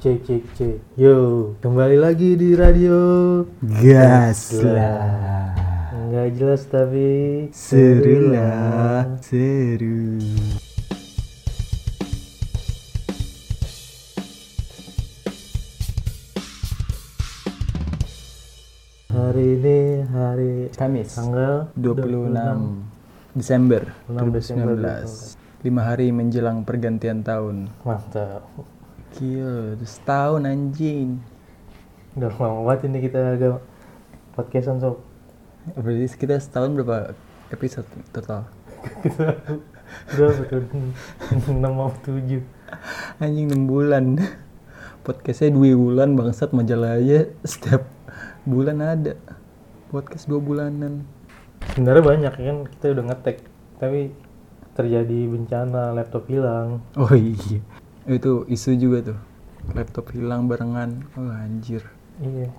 Cek cek cek. Yo, kembali lagi di radio. Gas lah. Nggak jelas tapi Seru lah, seru. Hari ini hari Kamis, tanggal 26 Desember 6 Desember 2019. Lima hari menjelang pergantian tahun. Mantap. Gila, udah setahun anjing. Udah lama banget ini kita agak podcastan sob. Berarti kita setahun berapa episode total? Berapa tuh? 6 mau 7. Anjing 6 bulan. Podcastnya 2 bulan bangsat majalah aja setiap bulan ada. Podcast 2 bulanan. Sebenarnya banyak kan kita udah ngetek tapi terjadi bencana laptop hilang. Oh iya. Itu isu juga tuh. Laptop hilang barengan. Oh anjir. Iya.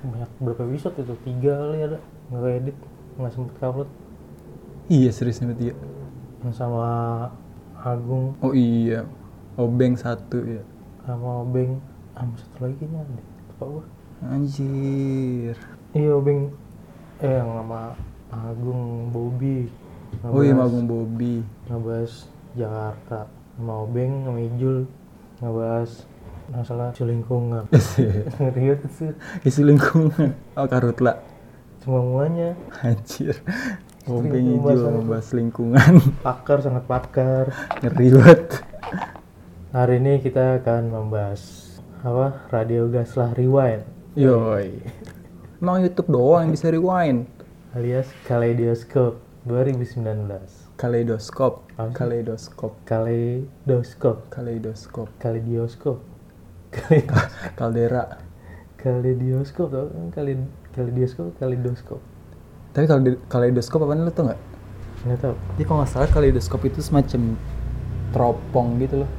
Banyak berapa episode itu? Tiga kali ada. Nggak edit, nggak sempet upload. Iya serius nih. Yang sama Agung, Oh iya. Obeng satu ya. sama Obeng, sama satu lagi kayaknya ada. Lupa gua. Anjir. Iya Obeng, eh yang sama Agung, Bobby. Oh iya Magung Bobby. Ngebahas Jakarta. Sama Obeng, sama Ijul. Ngebahas masalah isu lingkungan. Ngeri banget sih. Isu lingkungan. Oh karutla. Semua muanya. Anjir. Obeng itu. membahas lingkungan. Pakar, sangat pakar. Ngeri banget. Hari ini kita akan membahas apa radio gas lah rewind Yoi. Emang YouTube doang yang bisa rewind. alias kaleidoskop 2019 Kaleidoskop. Kaleidoskop. kaleidoskop Kaleidoskop. kaleidoskop Kale- Kaldera. kaleidoskop tau kan Kale- kaleidoskop kaleidoskop Tapi kalau kaleidoskop apa lo tau nggak? nggak tahu Jadi kalau nggak salah kaleidoskop itu semacam teropong gitu loh.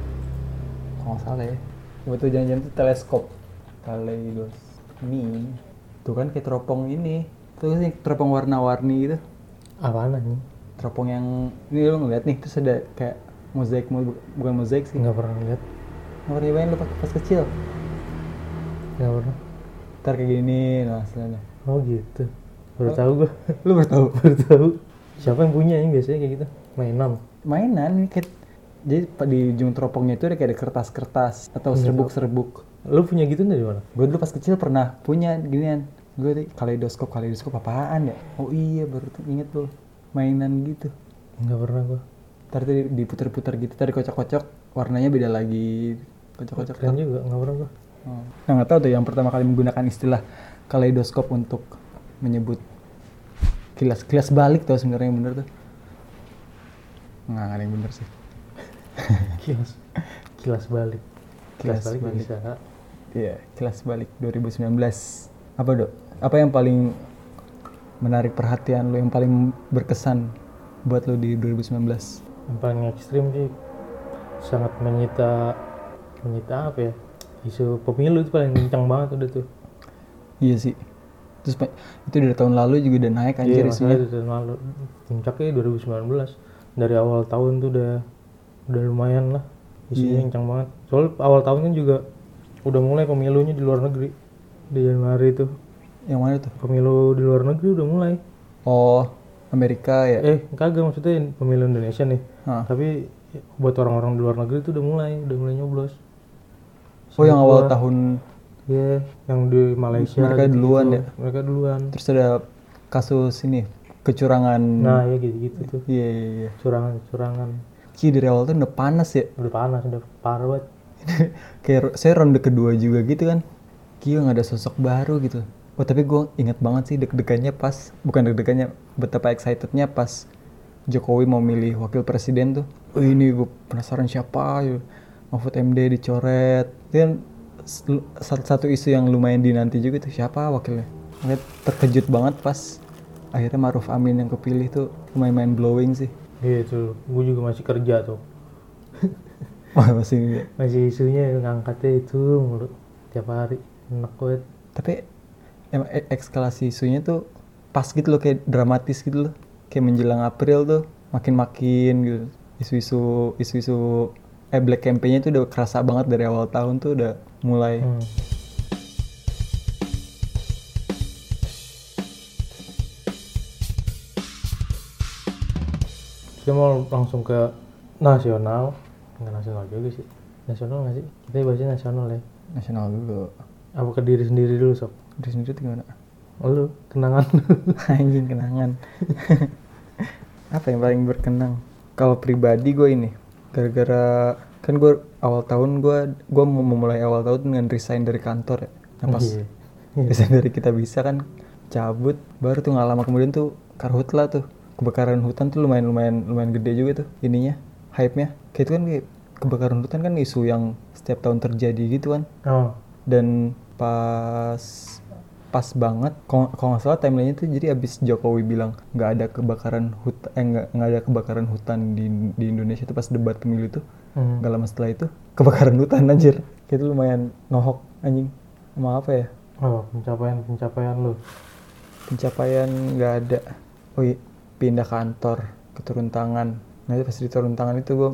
Kalau nggak salah ya. Betul jangan-jangan itu teleskop. Kaleidos. Ini. Tuh kan kayak teropong ini. Tuh sih teropong warna-warni gitu. apaan nih Teropong yang ini lo ngeliat nih terus ada kayak mozaik mo- bukan mozaik sih. nggak pernah lihat Nggak pernah nyobain lo pas, kecil. nggak pernah Ntar kayak gini nah hasilnya. oh gitu baru tahu gua Lu baru tahu? baru tahu siapa yang punya ini biasanya kayak gitu mainan Mainan ini kayak jadi di ujung teropongnya itu ada kayak ada kertas-kertas atau serbuk-serbuk. lu punya gitu dari mana Gue dulu pas kecil pernah punya ginian. Gue kaleidoskop, kaleidoskop apaan ya? Oh iya baru inget tuh mainan gitu. nggak pernah gua Ntar tuh di- diputer-puter gitu, tadi kocok-kocok, warnanya beda lagi. Kocok-kocok. keren juga nggak pernah gua Oh. Nah nggak tahu tuh yang pertama kali menggunakan istilah kaleidoskop untuk menyebut kilas kilas balik tuh sebenarnya yang bener tuh. Nggak nggak ada yang bener sih. kilas kilas balik kilas, Kilas balik, balik. bisa Iya, kilas balik 2019. Apa dok? Apa yang paling menarik perhatian lo, yang paling berkesan buat lo di 2019? yang paling ekstrim sih sangat menyita menyita apa ya isu pemilu itu paling kencang banget udah tuh Iya sih. Terus itu dari tahun lalu juga udah naik anjir iya isunya. itu tahun lalu puncaknya 2019 dari awal tahun tuh udah udah lumayan lah isunya Iya. kencang banget soalnya awal tahun kan juga udah mulai pemilunya di luar negeri di Januari itu Yang mana tuh? pemilu di luar negeri udah mulai Oh, Amerika ya. eh kagak maksudnya pemilu Indonesia nih Hah. tapi buat orang-orang di luar negeri tuh udah mulai udah mulai nyoblos Oh, yang awal tahun Iya, yang di Malaysia. Mereka gitu-gitu. duluan ya? Mereka duluan. terus ada kasus ini kecurangan. Nah, ya gitu-gitu tuh. Iya, iya, iya. Curangan-curangan. Ki dari awal tuh udah panas ya. Udah panas, udah parah banget. kayak saya ronde kedua juga gitu kan Gila nggak ada sosok baru gitu oh tapi gue inget banget sih deg-degannya pas bukan deg-degannya betapa excitednya pas Jokowi mau milih wakil presiden tuh oh ini gue penasaran siapa ya Mahfud MD dicoret itu kan s- lu- satu, satu isu yang lumayan dinanti juga tuh siapa wakilnya Makanya terkejut banget pas akhirnya Maruf Amin yang kepilih tuh lumayan main blowing sih Gitu. Gue juga masih kerja tuh. wah masih Masih isunya ngangkatnya itu mulu tiap hari. Enak banget. tapi emang e- ekskalasi isunya tuh pas gitu loh kayak dramatis gitu loh kayak menjelang April tuh makin-makin gitu isu-isu isu-isu eh black campaign-nya itu udah kerasa banget dari awal tahun tuh udah mulai Hmm. Kita mau langsung ke nasional, nggak nasional juga sih. Nasional nggak sih? Kita bahasnya nasional ya. nasional dulu. Apa ke diri sendiri dulu sob? Dari sendiri tuh gimana? Lu kenangan Anjing kenangan. Apa yang paling berkenang? Kalau pribadi gue ini, gara-gara kan gue awal tahun gue gue mau memulai awal tahun dengan resign dari kantor ya. Nah pas Iya. Iya. resign dari kita bisa kan cabut, baru tuh nggak lama kemudian tuh karhutla tuh kebakaran hutan tuh lumayan lumayan lumayan gede juga tuh ininya hype-nya. Kayak itu kan kayak kebakaran hutan kan isu yang setiap tahun terjadi gitu kan Oh, dan pas pas banget. Kalau nggak salah timelinenya tuh jadi abis Jokowi bilang nggak ada kebakaran hutan eh nggak nggak ada kebakaran hutan di di Indonesia tuh pas debat pemilu itu hmm. nggak lama setelah itu kebakaran hutan anjir. Itu lumayan nohok anjing. Sama apa ya? Oh pencapaian pencapaian lu. pencapaian nggak ada. Oh iya pindah kantor ke turun tangan. Nah itu pas di turun tangan itu gue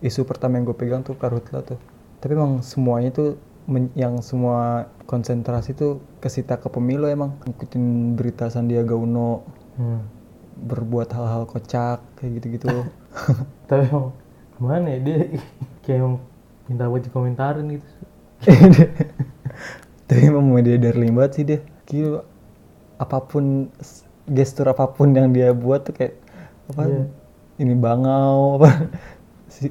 isu pertama yang gue pegang tuh karhutla tuh. Tapi emang semuanya tuh men- yang semua konsentrasi tuh kesita ke pemilu emang ngikutin berita Sandiaga Uno Hmm. berbuat hal-hal kocak kayak gitu-gitu Tapi emang gimana ya dia kayak emang minta buat dikomentarin gitu. tapi emang media darling banget sih dia Gila, apa pun gestur apa pun yang dia buat tuh kayak apa Iya. ini bangau apa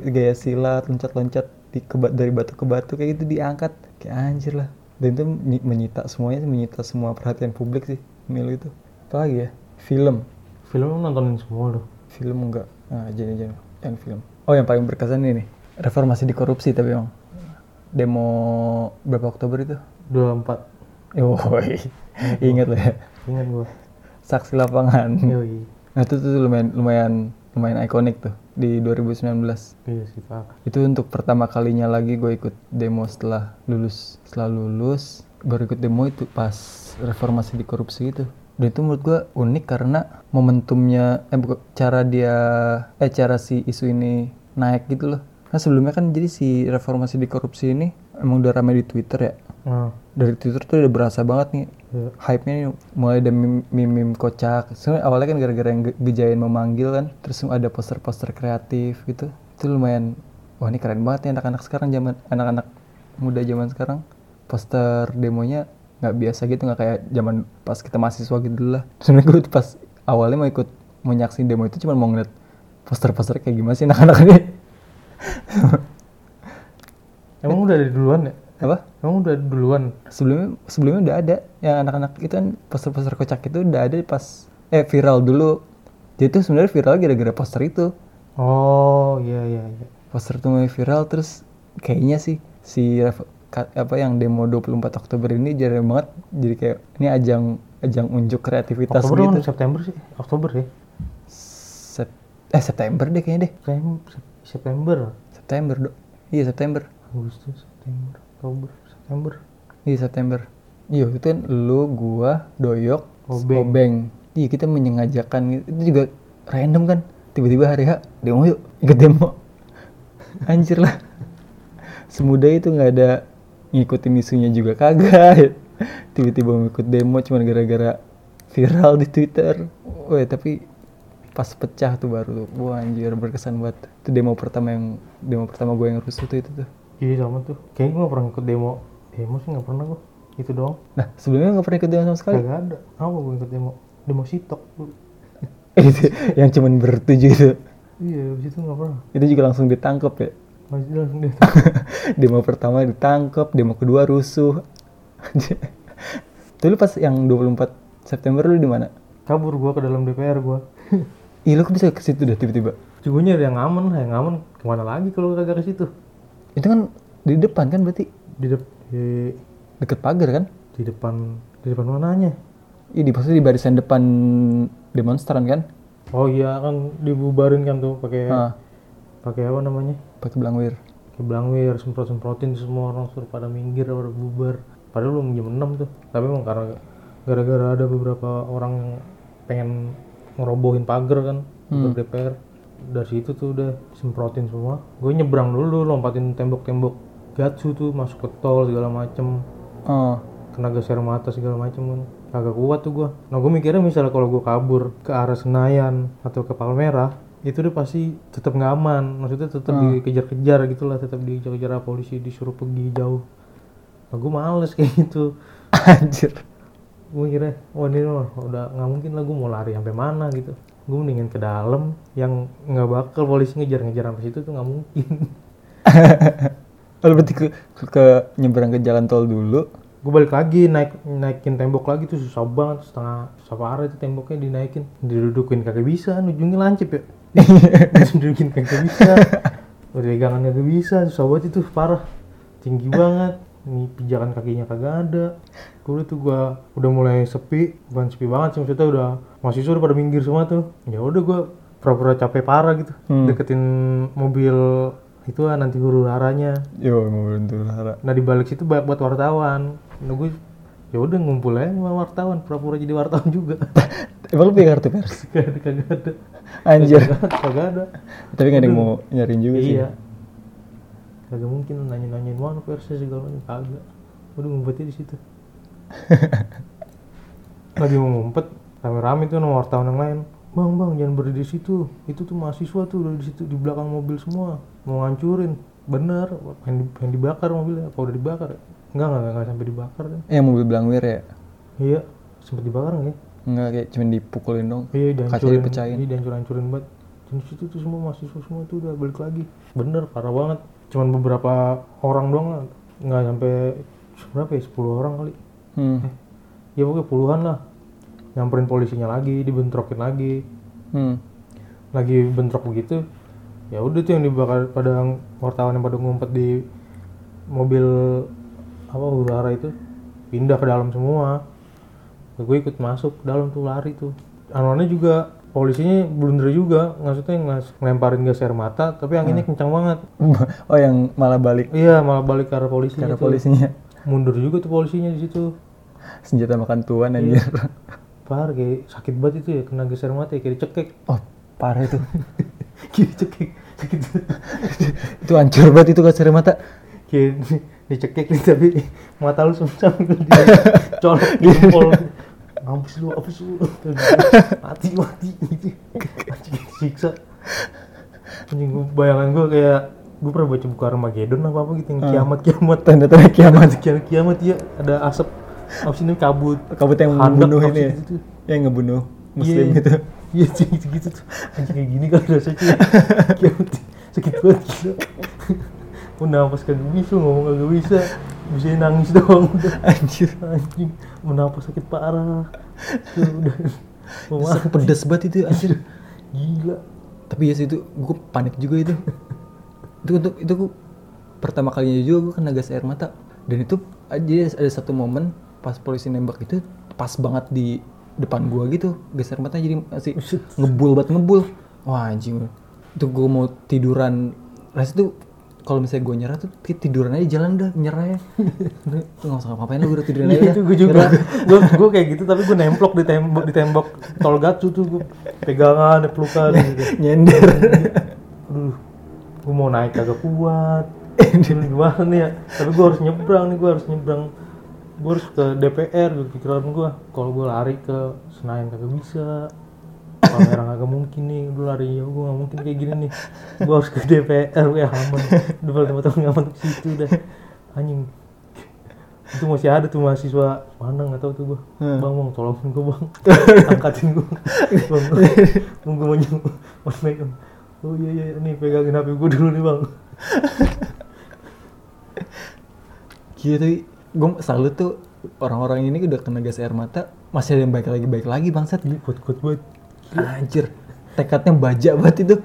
gaya silat loncat-loncat di ke, dari batu ke batu kayak gitu diangkat kayak anjir lah dan itu menyi- menyita semuanya menyita semua perhatian publik sih pemilu itu apa lagi ya film Film nontonin semua lu. film enggak nah jangan jangan yang film oh yang paling berkesan ini nih reformasi di korupsi tapi emang demo berapa Oktober itu 24. Yoi, ingat lah ya. Ingat gua. Saksi lapangan. Yoi. Nah itu tuh lumayan lumayan lumayan ikonik tuh di 2019. Iya sih Pak. Itu untuk pertama kalinya lagi gue ikut demo setelah lulus. Setelah lulus baru ikut demo itu pas reformasi di korupsi itu. Dan itu menurut gue unik karena momentumnya eh bukan cara dia eh cara si isu ini naik gitu loh. Nah sebelumnya kan jadi si reformasi di korupsi ini emang udah ramai di Twitter ya. Nah, Dari Twitter tuh udah berasa banget nih iya. hype-nya nih mulai dari meme- meme kocak. Sebenarnya awalnya kan gara-gara yang ge- gejayan memanggil kan, terus ada poster-poster kreatif gitu. Itu lumayan wah ini keren banget nih anak-anak sekarang zaman anak-anak muda zaman sekarang. Poster demonya nggak biasa gitu nggak kayak zaman pas kita mahasiswa gitu dulu lah. Sebenarnya gue tuh pas awalnya mau ikut mau nyaksin demo itu cuma mau ngeliat poster-poster kayak gimana sih anak-anak ini. Emang udah dari duluan ya? Apa? Emang udah duluan. sebelumnya sebelumnya udah ada yang anak-anak itu kan poster-poster kocak itu udah ada pas eh viral dulu jadi tuh sebenarnya viral gara-gara poster itu Oh, iya iya iya. poster tuh mulai viral terus kayaknya sih si apa yang demo 24 Oktober ini jarang banget jadi kayak ini ajang ajang unjuk kreativitas Oktober gitu kan September sih. Oktober ya. Sep- eh September deh kayaknya deh September. September. September dok iya September Agustus, September, Oktober, September. iya September. Iya itu kan lu gua doyok Obeng. obeng. Iya kita menyengajakan gitu. itu juga random kan? Tiba-tiba hari H demo yuk ikut demo. Anjir lah. Semudah itu nggak ada ngikutin isunya juga kagak. Tiba-tiba mau ikut demo cuma gara-gara viral di Twitter. Wah tapi pas pecah tuh baru tuh wah anjir berkesan banget. Itu demo pertama yang demo pertama gue yang rusuh tuh itu tuh Iya sama tuh. Kayaknya gue gak pernah ikut demo. Demo sih gak pernah gue. Itu doang. nah sebelumnya nggak pernah ikut demo sama sekali Kagak ada. Apa gue ikut demo? Demo sitok. itu yang cuman bertujuh itu Iya, abis itu gak pernah. itu juga langsung ditangkap ya Masih langsung dia. demo pertama ditangkap demo kedua rusuh tuh lu pas yang 24 September lu di mana Kabur gue ke dalam DPR gue. Ih lu kok bisa ke situ dah tiba-tiba Gue nyari yang aman lah, yang aman ke mana lagi kalau kagak ke situ? Itu kan di depan kan berarti Di, dep- di, deket pagar kan di depan di depan mananya? Iya di maksudnya di barisan depan demonstran kan Oh iya kan dibubarin kan tuh pakai ah pakai apa namanya? pakai belangwir Pakai belangwir, semprot-semprotin semua orang suruh pada minggir, pada bubar. Padahal belum jam 6 tuh. Tapi emang karena gara-gara ada beberapa orang yang pengen ngerobohin pagar kan Hmm. DPR. Dari situ tuh udah semprotin semua. Gue nyebrang dulu lompatin tembok-tembok gatsu tuh masuk ke tol segala macem. Oh. Kena gas air mata segala macem kan agak kuat tuh gua. Nah gue mikirnya misalnya kalau gue kabur ke arah Senayan atau ke Palmerah itu udah pasti tetap nggak aman. Maksudnya tetap dikejar-kejar gitu lah tetap dikejar-kejar polisi disuruh pergi jauh. Nah gue males kayak gitu. Anjir. Gue kira wah ini mah udah nggak mungkin lah gue mau lari sampai mana gitu gue mendingan ke dalam yang nggak bakal polisi ngejar-ngejar sampai situ tuh nggak mungkin. Oh berarti ke, ke, ke nyebrang ke jalan tol dulu? Gue balik lagi naik naikin tembok lagi tuh susah banget. Setengah susah parah itu temboknya dinaikin. Didudukin kagak bisa ujungnya lancip ya. Didudukin kagak bisa. Udah pegangan kagak bisa susah banget itu parah. Tinggi banget ini pijakan kakinya kagak ada. Gue tuh gua udah mulai sepi. Bukan sepi banget sih maksudnya udah mahasiswa udah pada minggir semua tuh. Ya udah gua pura-pura capek parah gitu. Hmm. deketin mobil itu ah, nanti huru haranya. Yo mau bentur hara. Nah di balik situ banyak buat wartawan. Nah gue ya udah ngumpul aja sama wartawan, pura-pura jadi wartawan juga. emang lu punya kartu pers? Kagak ada, anjir. Kagak ada. tapi gak ada yang mau nyariin juga sih. Iya. Kagak mungkin nanya-nanyain mana persnya segala macam kagak. Udah ngumpetnya di situ. Lagi mau ngumpet, rame-rame tuh sama wartawan yang lain. Bang, bang, jangan berdiri di situ. Itu tuh mahasiswa tuh udah di situ di belakang mobil semua. Mau ngancurin. Bener, pengen, di- pengen dibakar mobilnya. Apa udah dibakar? Enggak, enggak, enggak, enggak sampai dibakar kan. eh mobil Blangwir ya Iya, sempet dibakar nggak ya? Enggak kayak cuma dipukulin dong Iya, kaca dipecahin Iya, dihancur-hancurin banget. Dan situ tuh semua mahasiswa semua tuh udah balik lagi. Bener, parah banget. Cuman beberapa orang doang. Nggak sampai berapa ya? 10 orang kali. hmm. Ya pokoknya puluhan lah. Nyamperin polisinya lagi, dibentrokin lagi. Hmm. Lagi bentrok begitu. Ya udah tuh yang dibakar pada wartawan yang pada ngumpet di mobil apa huru hara itu pindah ke dalam semua. gue ikut masuk ke dalam tuh lari tuh anuannya juga polisinya blunder juga maksudnya ngelas- ngelemparin gas air mata tapi anginnya kencang banget. Oh yang malah balik. Iya malah balik ke arah polisinya cara tuh. polisinya. Mundur juga tuh polisinya di situ. Senjata makan tuan Iya. anjir. Parah kayak sakit banget itu ya kena gas air mata ya kayak dicekek oh parah itu. Kayak dicekek sakit. Itu hancur banget itu kasar mata. Kayak di- dicekek nih tapi mata lu semua dia colok di mampus lu apa lu? Mati mati gitu. Anjing siksa anjing gue bayangan gue kayak gue pernah baca buku Armageddon apa apa gitu yang kiamat kiamat. Tanda-tanda kiamat. Kiamat kiamat ya ada asap. Apa sih ini kabut. Kabut yang Handak membunuh ini ya? itu? yang ngebunuh muslim Iya, gitu. Iya sih gitu gitu. Tuh anjing kayak gini kan rasanya ya. kiamat sakit banget gila mau nafas kagak bisa ngomong kagak bisa bisa nangis doang. Udah anjir. Anjing. Mau nafas sakit parah. Tuh, udah mati. pedes banget itu anjir. Gila. Tapi ya sih itu gue panik juga itu. Itu untuk itu gue pertama kalinya juga gue kena gas air mata. Dan itu aja ada satu momen pas polisi nembak itu pas banget di depan gua gitu gas air mata jadi masih ngebul banget ngebul. Wah anjing. Itu gue mau tiduran. Rasa tuh kalau misalnya gue nyerah tuh tiduran aja jalan dah nyerah ya. Nggak usah ngapain lu gue udah tiduran aja Iya itu gue juga gue gue kayak gitu tapi gue nemplok di tembok di tembok tol gatsu tuh gue pegangan pelukan. Gitu. nyender. Aduh gue mau naik kagak kuat. Ini gimana nih ya? Tapi gue harus nyebrang nih gue harus nyebrang. Gue harus ke DPR gitu pikiran gue kalau gue lari ke Senayan kagak bisa Palmerah kagak mungkin nih gue lari. Ya gue gak mungkin kayak gini nih. Gue harus ke DPR gue aman. Depan teman-teman aman ke situ dah anjing. Itu masih ada tuh mahasiswa mana nggak tahu tuh gue Hmm. bang bang tolongin gue bang. Angkatin gue bang bang. Gue mau nyu- mau megang oh iya iya nih pegangin hp gue dulu nih bang. Gila tapi gue salut tuh orang-orang ini udah kena gas air mata masih ada yang baik lagi baik lagi bangsat. Iya, kuat kuat banget anjir tekadnya baja banget itu.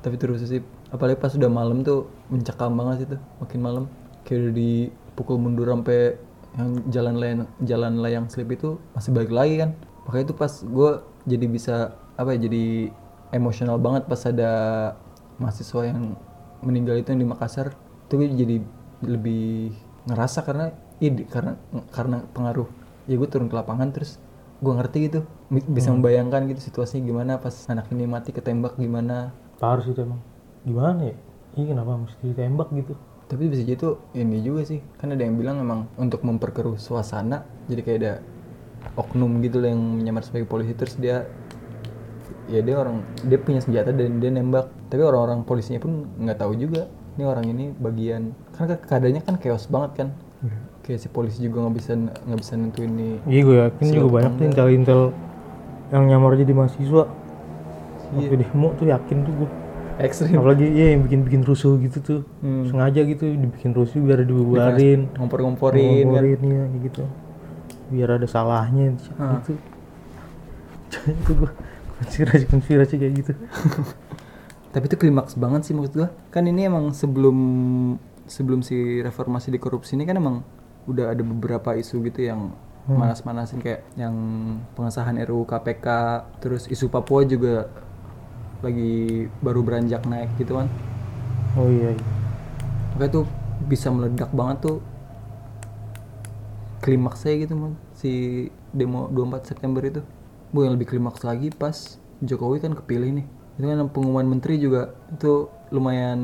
Tapi terus sih apalagi pas udah malam tuh mencekam banget itu makin malam. Kayak udah dipukul mundur sampai yang jalan layang jalan layang slip itu masih balik lagi kan. Makanya itu pas gue jadi bisa apa ya jadi emosional banget pas ada mahasiswa yang meninggal itu yang di Makassar. Itu jadi lebih ngerasa karena di- karena karena pengaruh. Ya gue turun ke lapangan terus gue ngerti gitu. Bi- bisa membayangkan gitu situasinya gimana pas anak ini mati ketembak gimana. Sih itu emang. Gimana ya? Ini kenapa mesti ditembak gitu? Tapi bisa jadi tuh ini juga sih. Kan ada yang bilang emang untuk memperkeruh suasana jadi kayak ada oknum gitu loh yang menyamar sebagai polisi terus dia ya dia orang dia punya senjata dan dia nembak. Tapi orang-orang polisinya pun nggak tahu juga ini orang ini bagian. Karena ke- keadaannya kan chaos banget kan kayak si polisi juga nggak bisa nggak bisa nentuin nih iya gue yakin juga banyak tuh intel-intel yang nyamar jadi mahasiswa. Iya. waktu demo tuh yakin tuh gue ekstrim. Apalagi ya yang bikin-bikin rusuh gitu tuh. Hmm. sengaja gitu dibikin rusuh biar dibubarin. ngompor-ngomporin kan? Ngomporin ya kayak gitu. Biar ada salahnya Ah. gitu. Itu gue konspirasi konspirasi kayak gitu. Tapi itu klimaks banget sih maksud gua. Kan ini emang sebelum sebelum si reformasi di korupsi ini kan emang udah ada beberapa isu gitu yang manas-manasin kayak yang pengesahan RUU KPK, terus isu Papua juga lagi baru beranjak naik gitu kan. oh iya, iya. Makanya tuh bisa meledak banget tuh klimaksnya gitu man si demo 24 September itu. Bu yang lebih klimaks lagi pas Jokowi kan kepilih nih. Itu kan pengumuman menteri juga itu lumayan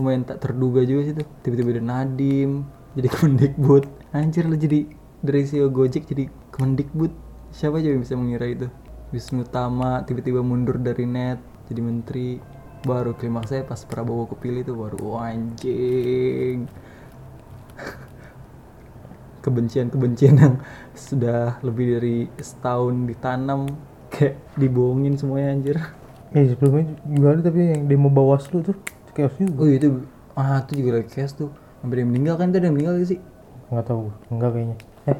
lumayan tak terduga juga sih tuh. Tiba-tiba ada Nadim jadi Kemendikbud. Anjir lo jadi dari CEO Gojek jadi Kemendikbud. Siapa aja yang bisa mengira itu? Wisnu Tama tiba-tiba mundur dari net jadi menteri. Baru klimaksnya pas Prabowo kepilih tuh baru wah, anjing kebencian-kebencian yang sudah lebih dari setahun ditanam kayak dibohongin semuanya anjir. Eh sebelumnya juga ada tapi yang demo Bawaslu tuh chaos juga. Oh iya itu ah itu juga lagi case tuh. Sampai dia meninggal kan itu ada yang meninggal gak sih? Nggak tahu, enggak kayaknya. Eh,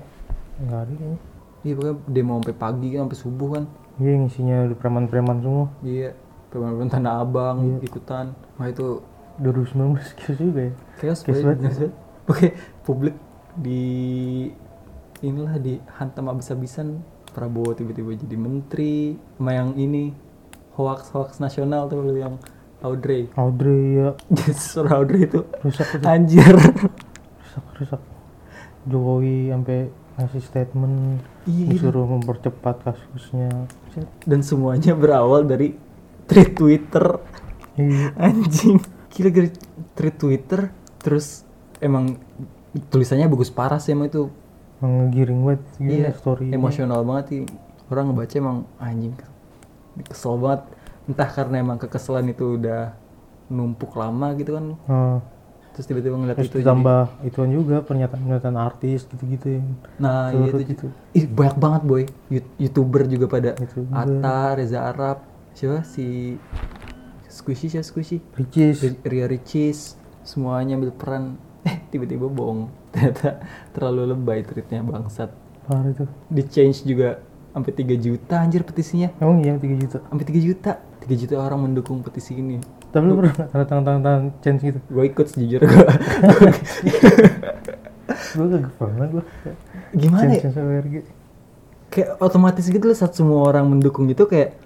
enggak ada kayaknya. Iya pokoknya demo sampai pagi kan sampai subuh kan. Iya yang isinya preman-preman semua. Iya. Preman-preman Tanah Abang ikutan. Wah itu 2019 chaos juga ya. banget. banget. Oke, publik di inilah dihantam abis-abisan Prabowo tiba-tiba jadi menteri sama yang ini hoax hoax nasional tuh yang Audrey. Audrey ya suara Audrey itu. Rusak rusak. Anjir. Rusak rusak. Jokowi sampai ngasih statement Iya. disuruh mempercepat kasusnya. dan semuanya berawal dari tweet Twitter. Iya. anjing. Gila gara tweet Twitter terus emang tulisannya bagus parah sih emang itu. Ngegiring banget iya story emosional banget sih. Orang ngebaca emang anjing kesel banget entah karena emang kekesalan itu udah numpuk lama gitu kan. Ah, terus tiba-tiba ngeliat terus itu jadi- ditambah ituan juga pernyataan-pernyataan artis gitu-gitu. Yang nah iya itu gitu. Ih, banyak banget boy. Yout- youtuber juga pada YouTuber. Atta Reza Arab siapa? Si Squishy siapa Squishy? Ricis. Ri- Ria Ricis. Semuanya ambil peran. Eh tiba-tiba bohong. Ternyata terlalu lebay tweetnya bangsat. Parah itu. Di change juga sampai 3 juta anjir petisinya. Emang iya 3 juta? Sampai 3 juta 3 juta orang mendukung petisi ini. Tapi lu pernah tanda tangan tangan tangan chance gitu? Gue ikut sejujurnya. Gue gue gak pernah gue gimana ya? Kayak otomatis gitu loh saat semua orang mendukung itu kayak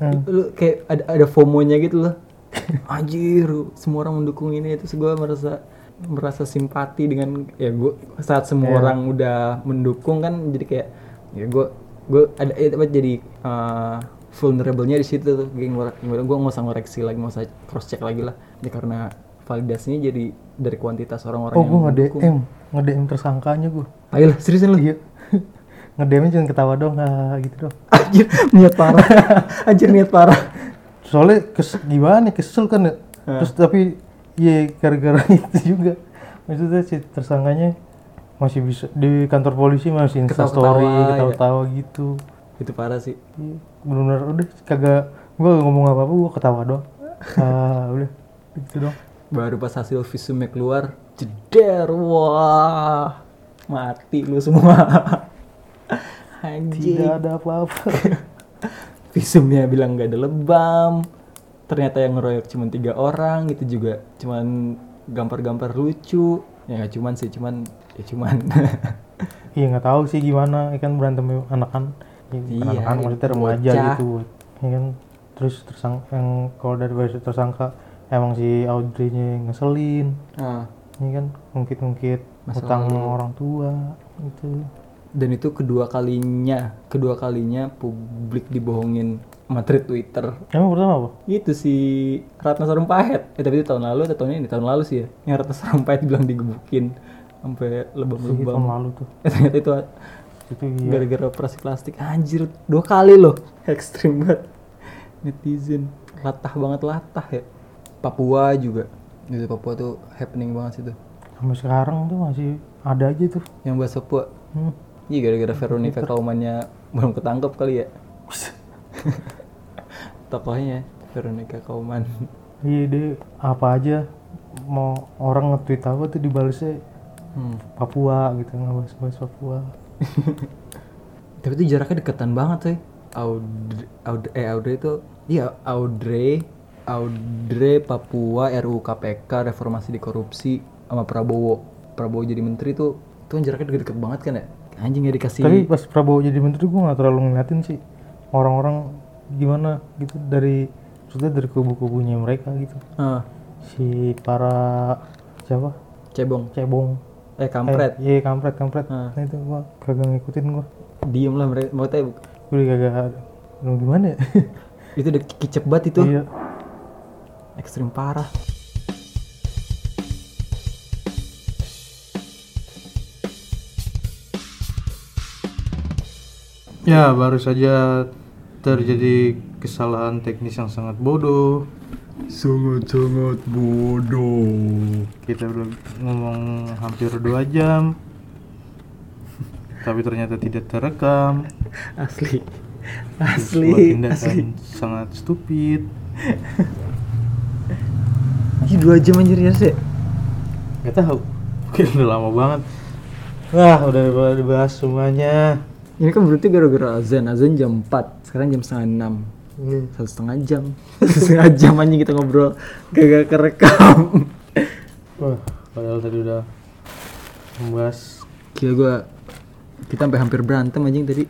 Hmm. lu kayak ada ada FOMO-nya gitu loh anjir semua orang mendukung ini. Terus gue merasa merasa simpati dengan ya gue saat semua Iya. orang udah mendukung kan jadi kayak ya gue gue ada apa jadi uh, vulnerable-nya di situ tuh gue gue nggak usah ngoreksi lagi nggak usah cross check lagi lah ya karena validasinya jadi dari kuantitas orang-orang oh yang gue nge mendukung. DM nge DM tersangkanya gue Ayolah, seriusan lu? iya nge DM cuma ketawa dong ah, gitu dong Anjir, niat parah. Anjir, niat parah. soalnya kes gimana ya, kesel kan ya terus tapi ya gara-gara itu juga maksudnya si tersangkanya masih bisa di kantor polisi masih insta Ketawa-ketawa, story ya. gitu Itu parah sih. Iya, benar-benar udah kagak gua gak ngomong apa-apa gua ketawa doang ah udah gitu dong Baru pas hasil visumnya keluar, jeder, wah, mati lu semua. Anjing. tidak ada apa-apa Visumnya bilang gak ada lebam. Ternyata yang ngeroyok cuma tiga orang, itu juga cuman gambar-gambar lucu. Ya nggak cuman sih, cuman ya cuman. iya nggak tahu sih gimana ya kan berantem anak-anak Iya, anak-anak maksudnya remaja bocah. gitu. Ya kan? Terus tersangka yang kalau dari versi tersangka emang si Audrey-nya ngeselin. Ah, ini kan? Ngungkit-ngungkit Masa utang lalu. orang tua gitu. Dan itu kedua kalinya kedua kalinya publik dibohongin sama thread Twitter. Emang pertama apa? itu si Ratna Sarumpait eh tapi itu tahun lalu atau tahun ini? Tahun lalu sih ya. Yang Ratna Sarumpait bilang digebukin sampai Sih, lebam-lebam. tahun lalu tuh. eh, ternyata itu Itu iya. gara-gara operasi plastik. Anjir dua kali loh. Ekstrim banget. Netizen. Latah banget latah ya. Papua juga. Itu Papua tuh happening banget sih tuh. Sampai sekarang tuh masih ada aja tuh. yang bahas Papua. Hmm. iya gara-gara Veronica Kaumannya belum ketangkep kali ya. Tokohnya Veronica Kauman. Iya deh, apa aja mau orang nge-tweet apa tuh dibalesnya hmm. Papua gitu ngebahas-bahas Papua. tapi itu jaraknya deketan banget sih Audrey, Audrey eh Audrey itu iya Audrey Audrey Papua RUU KPK reformasi di korupsi sama Prabowo Prabowo jadi menteri tuh itu kan jaraknya deket-deket banget kan ya anjing ya dikasih Tapi pas Prabowo jadi menteri gue gak terlalu ngeliatin sih orang-orang gimana gitu dari maksudnya dari kubu-kubunya mereka gitu. Ah, Si para siapa? cebong Cebong. Eh kampret Eh, iya kampret kampret. Ah. Nah itu gua kagak ngikutin gua. diem lah mereka maksudnya Gue kagak Lu gimana ya? itu udah kicep banget itu Iya. ekstrim parah Ya, baru saja terjadi kesalahan teknis yang sangat bodoh. Sangat-sangat bodoh Kita udah ngomong hampir dua jam, tapi ternyata tidak terekam. asli asli tindakan asli sangat stupid. Ih, dua jam anjir ya sih Gak tahu, mungkin udah lama banget. Wah, udah dibahas semuanya. ini kan berarti gara-gara azan azan jam 4 sekarang jam setengah 6 Iya. satu setengah jam satu setengah jam anjing kita ngobrol gak kerekam Wah, padahal tadi udah membahas. gila gua kita sampai hampir berantem anjing tadi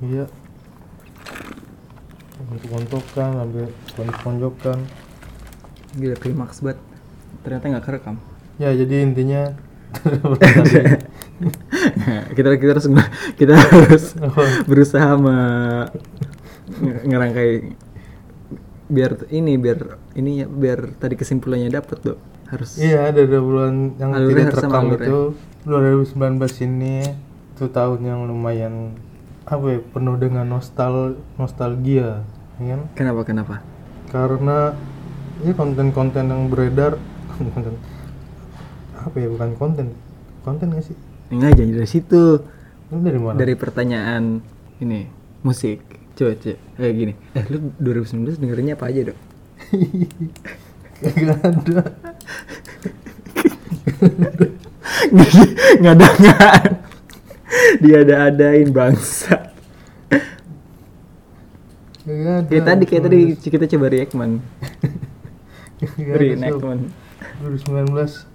Iya. Untuk-untukkan, sampai tonjok-tonjokan. gila klimaks banget ternyata nggak kerekam Ya, jadi intinya kita kita harus kita harus berusaha me, ngerangkai biar ini biar ini ya biar tadi kesimpulannya dapet tuh harus Iya, ada dua bulan yang tidak terekam itu 2019 ini itu tahun yang lumayan apa ya penuh dengan nostal nostalgia, ya kan? kenapa kenapa Karena ya konten-konten yang beredar konten apa ya bukan konten konten gak sih? enggak jangan dari situ dari mana? dari pertanyaan ini musik coba coba. Kayak gini. Eh lu 2019 dengerinnya apa aja dok? Gak ada. nggak ada nggak dia ada adain bangsa. Kayak tadi kayak tadi. Kita coba Sob. reenactment 2019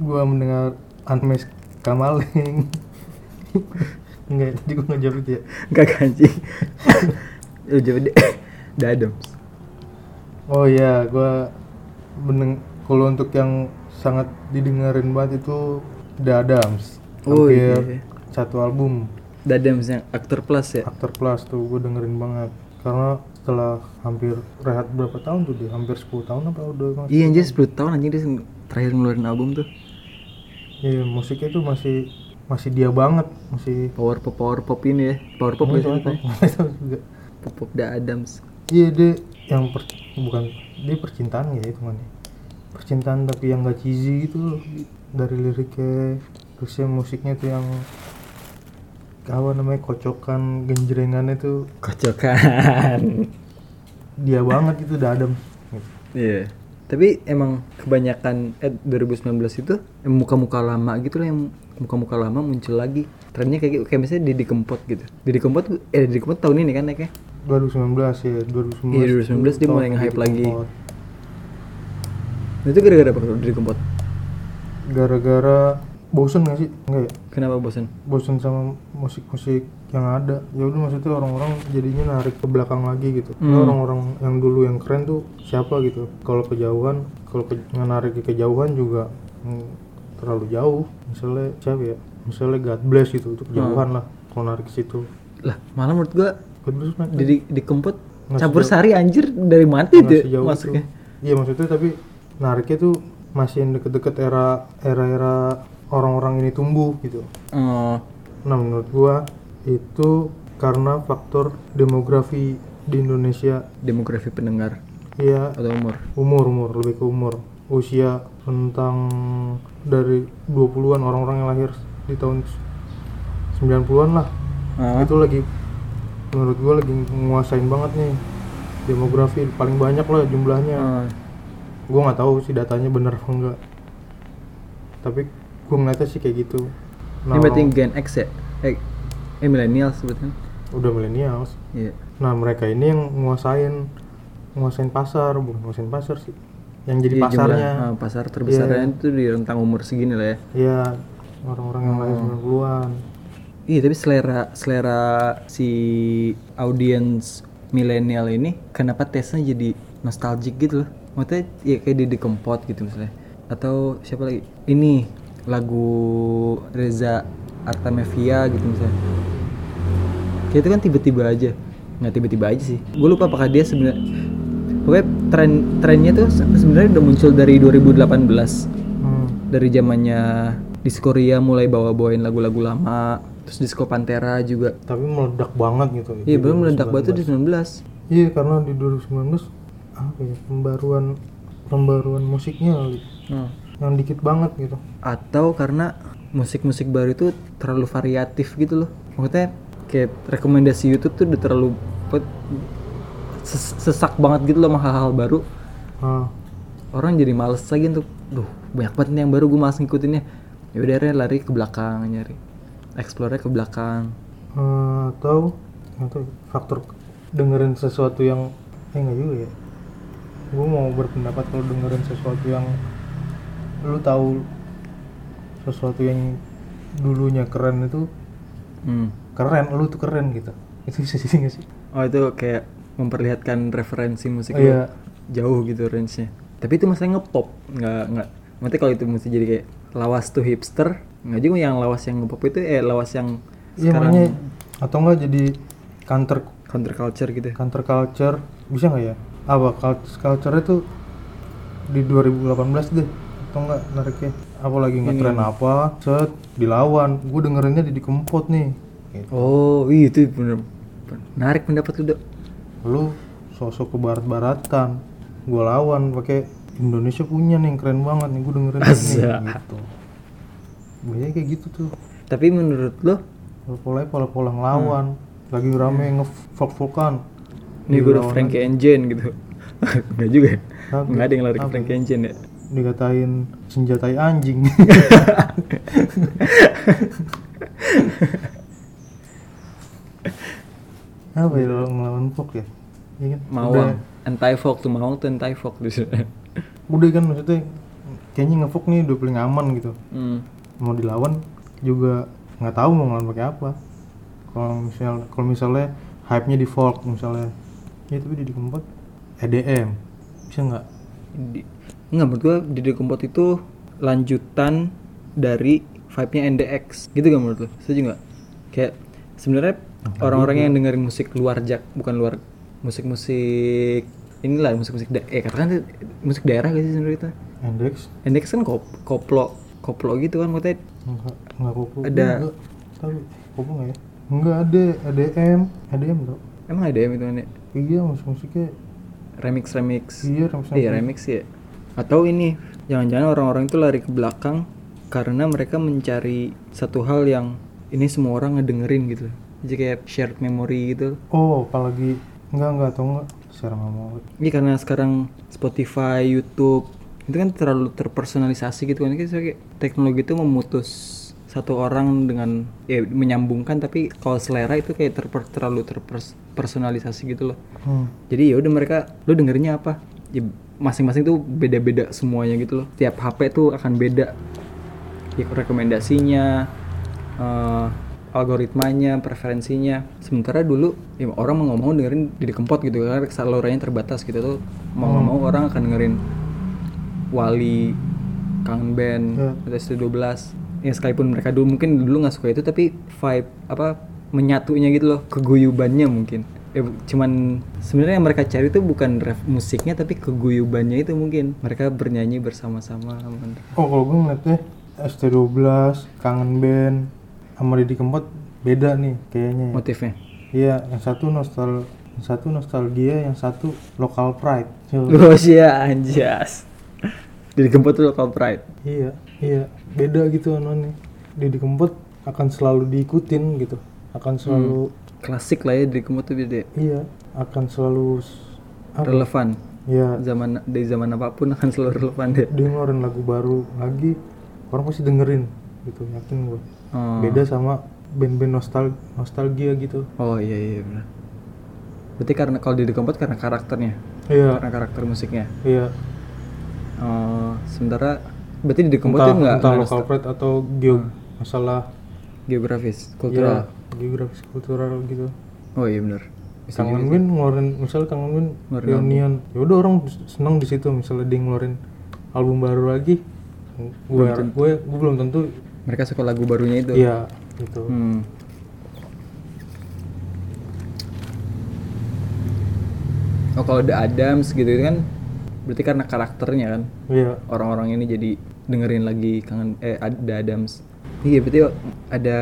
gua mendengar Anmes Kamaling enggak tadi gua ngejawab itu ya? Gak kanji Lu coba deh. Dadam. Oh iya gua meneng kalau untuk yang sangat didengarin banget itu The Adams Oh, hampir iya. satu album. Dadam yang aktor plus ya? Actor Plus tuh gue dengerin banget. Karena setelah hampir rehat berapa tahun tuh dia? Hampir 10 tahun apa udah? Iya anjir 10 tahun anjir dia terakhir ngeluarin album tuh. Iya musiknya tuh masih masih dia banget masih Power pop power pop ini ya Power pop ya tahu juga. Pop pop The Adams. Iya dia yang per, bukan dia percintaan ya itu mana percintaan tapi yang gak cheesy gitu loh dari liriknya. Terusnya musiknya tuh yang apa namanya kocokan genjrengannya tuh Kocokan. Dia banget itu udah adem Iya. Tapi emang kebanyakan eh 2019 itu muka-muka lama gitu lah yang muka-muka lama muncul lagi. Trennya kayak gitu kayak misalnya Didi Kempot gitu. Didi Kempot eh Didi Kempot tahun ini kan naiknya 2019 ya 2019 Iya, 2019 dia mulai nge-hype lagi. Nah, itu gara-gara apa Didi Kempot? Gara-gara bosen gak sih? Enggak ya? Kenapa bosan bosen sama musik-musik yang ada. Ya udah maksudnya orang-orang jadinya narik ke belakang lagi gitu. Ya, Hmm. orang-orang yang dulu yang keren tuh siapa gitu? Kalau kejauhan kalau ke, narik ke kejauhan juga hmm, terlalu jauh misalnya siapa ya? Misalnya God bless gitu itu kejauhan lah kalau narik ke situ. Lah, malah menurut gua God bless naik di di kempot campur sari anjir dari mana itu. masuknya? iya maksudnya tapi nariknya tuh masih yang deket-deket era era-era orang-orang ini tumbuh gitu. Oh, nah menurut gua itu karena faktor demografi di Indonesia. Demografi pendengar. Ya atau umur. umur umur lebih ke umur. Usia rentang dari 20-an orang-orang yang lahir di tahun 90-an lah Ah, itu lagi menurut gua lagi nguasain banget nih demografi paling banyak lah jumlahnya ah. gua nggak tahu sih datanya bener apa enggak tapi gua ngeliatnya sih kayak gitu Ini berarti Gen X ya? Eh, eh millennial sebetulnya. udah millennials Iya. nah mereka ini yang nguasain nguasain pasar bukan nguasain pasar sih yang jadi Iya, pasarnya jumlah, ah, pasar terbesarnya Iya. itu di rentang umur segini lah ya. ya orang-orang yang lahir Oh. 90-an Iya, tapi selera selera si audiens milenial ini kenapa tesnya jadi nostalgic gitu loh. Maksudnya ya kayak Didi Kempot gitu misalnya. Atau siapa lagi? Ini lagu Reza Artamevia gitu misalnya. Kayak itu kan tiba-tiba aja. Nggak tiba-tiba aja sih. Gue lupa apakah dia sebenarnya Pokoknya tren trennya tuh se- sebenarnya udah muncul dari 2018 hmm. dari zamannya Diskoria mulai bawa-bawain lagu-lagu lama terus Disco Pantera juga. Tapi meledak banget gitu. Iya di belum meledak 2019. banget tuh di 19 iya karena di 2019 apa ya pembaruan pembaruan musiknya kali. Hmm. yang dikit banget gitu. Atau karena musik-musik baru itu terlalu variatif gitu loh. Maksudnya kayak rekomendasi YouTube tuh udah terlalu sesak banget gitu loh sama hal-hal baru. Ah. Orang jadi males lagi untuk duh banyak banget nih yang baru gue males ngikutinnya. Ya udah lari ke belakang nyari explore ke belakang. Eh, atau atau faktor dengerin sesuatu yang eh enggak juga ya. Gue mau berpendapat kalau dengerin sesuatu yang lu tahu sesuatu yang dulunya keren itu hmm. keren lu tuh keren gitu. Itu bisa nggak sih? Oh itu kayak memperlihatkan referensi musik Oh, iya. jauh gitu range-nya. Tapi itu masalah ngepop, nggak nggak. Nanti kalau itu mesti jadi kayak lawas tuh hipster, nggak juga yang lawas yang ngepop itu eh lawas yang Iya sekarang makanya atau enggak jadi counter counterculture gitu. counter culture bisa nggak ya apa culture culture itu di 2018 deh atau enggak nariknya apa lagi ngetren apa set dilawan gue dengerinnya di kempot nih gitu. Oh iya itu bener menarik pendapat lu dok. Lu sosok ke barat-baratan gue lawan pakai Indonesia punya nih yang keren banget nih gue dengerin nih. Gitu. Biasanya kayak gitu tuh. Tapi menurut lo, pola pola-pola ngelawan lagi rame nge-folk-folkan. Ini gue udah Frankie Engine gitu. Enggak juga ya? Kagak. Nggak ada yang lari ke? Frankie Engine ya? dikatain senjatai anjing apa ya lo ngelawan folk ya Iya kan? Mawang, anti folk tuh Mawang tuh anti folk di sana. udah, kan maksudnya kayaknya ngefolk nih udah paling aman gitu Hmm. mau dilawan juga nggak tahu mau ngelawan pakai apa kalau misal kalau misalnya hype nya di folk misalnya ya tapi di keempat EDM bisa nggak Di, enggak menurut gua Didi Kempot itu lanjutan dari vibe-nya NDX gitu gak menurut lo? Setuju nggak? Kayak sebenarnya orang-orang yang dengerin musik luar jak bukan luar musik-musik inilah musik-musik da- eh katakan musik daerah gak sih sebenarnya itu? index NDX kan kop koplo koplo gitu kan maksudnya Enggak, enggak kupu. Ada-. Tapi kupu enggak ya? Enggak ada, ADM, ADM bro. emang ada ya itu ya? Iya, musik-musiknya remix remix iya remix iya remix ya atau ini jangan-jangan orang-orang itu lari ke belakang karena mereka mencari satu hal yang ini semua orang ngedengerin gitu jadi kayak shared memory gitu. Oh, apalagi. Enggak enggak atau enggak nggak mau. ini karena sekarang Spotify YouTube itu kan terlalu terpersonalisasi gitu kan. Kayak teknologi itu memutus satu orang dengan ya menyambungkan tapi kalau selera itu kayak terper, terlalu terpersonalisasi gitu loh. Hmm. jadi ya udah mereka lu dengerinnya apa? Ya, masing-masing tuh beda-beda semuanya gitu loh. Tiap HP tuh akan beda. Ya rekomendasinya eh, algoritmanya preferensinya. Sementara dulu ya orang mau ngomong dengerin Didi Kempot gitu karena salurannya terbatas gitu tuh. Mau nggak mau orang akan dengerin Wali Kangen Band Ya. atau ST12 ya sekalipun mereka dulu mungkin dulu nggak suka itu tapi vibe apa menyatunya gitu loh keguyubannya mungkin. Ya, cuman sebenarnya yang mereka cari itu bukan ref musiknya tapi keguyubannya itu mungkin. Mereka bernyanyi bersama-sama. Oh kalau gue ngeliatnya ST12, Kangen Band, sama Didi Kempot beda nih kayaknya. ya. motifnya Iya, yang satu nostal, yang satu nostalgia, yang satu local pride. Oh iya anjas jadi gempot tuh local pride Iya, iya, beda gitu anonnya. Didi Kempot akan selalu diikutin gitu, akan selalu, klasik lah ya dari gempot tuh beda iya, akan selalu apa? relevan Iya, zaman dari zaman apa pun akan selalu relevan deh dia ngeluarin lagu baru lagi, orang pasti dengerin gitu, yakin gue. Oh. Beda sama band-band nostal nostalgia gitu. oh iya iya benar. Berarti karena kalau di Kempot karena karakternya? Iya, karena karakter musiknya? Iya. Oh, sementara berarti di Kempot entah, tuh nggak entah pride atau geo masalah geografis kultural. Ya, geografis kultural gitu. Oh iya benar. Juga Win ngeluarin misalnya kangen Win reunion ya udah orang seneng di situ. Misalnya dia ngeluarin album baru lagi gue gue gue belum tentu. Mereka suka lagu barunya itu iya gitu Hmm. Oh kalau The Adams gitu itu kan berarti karena karakternya kan iya orang-orang ini jadi dengerin lagi kangen eh The Adams. Iya berarti ada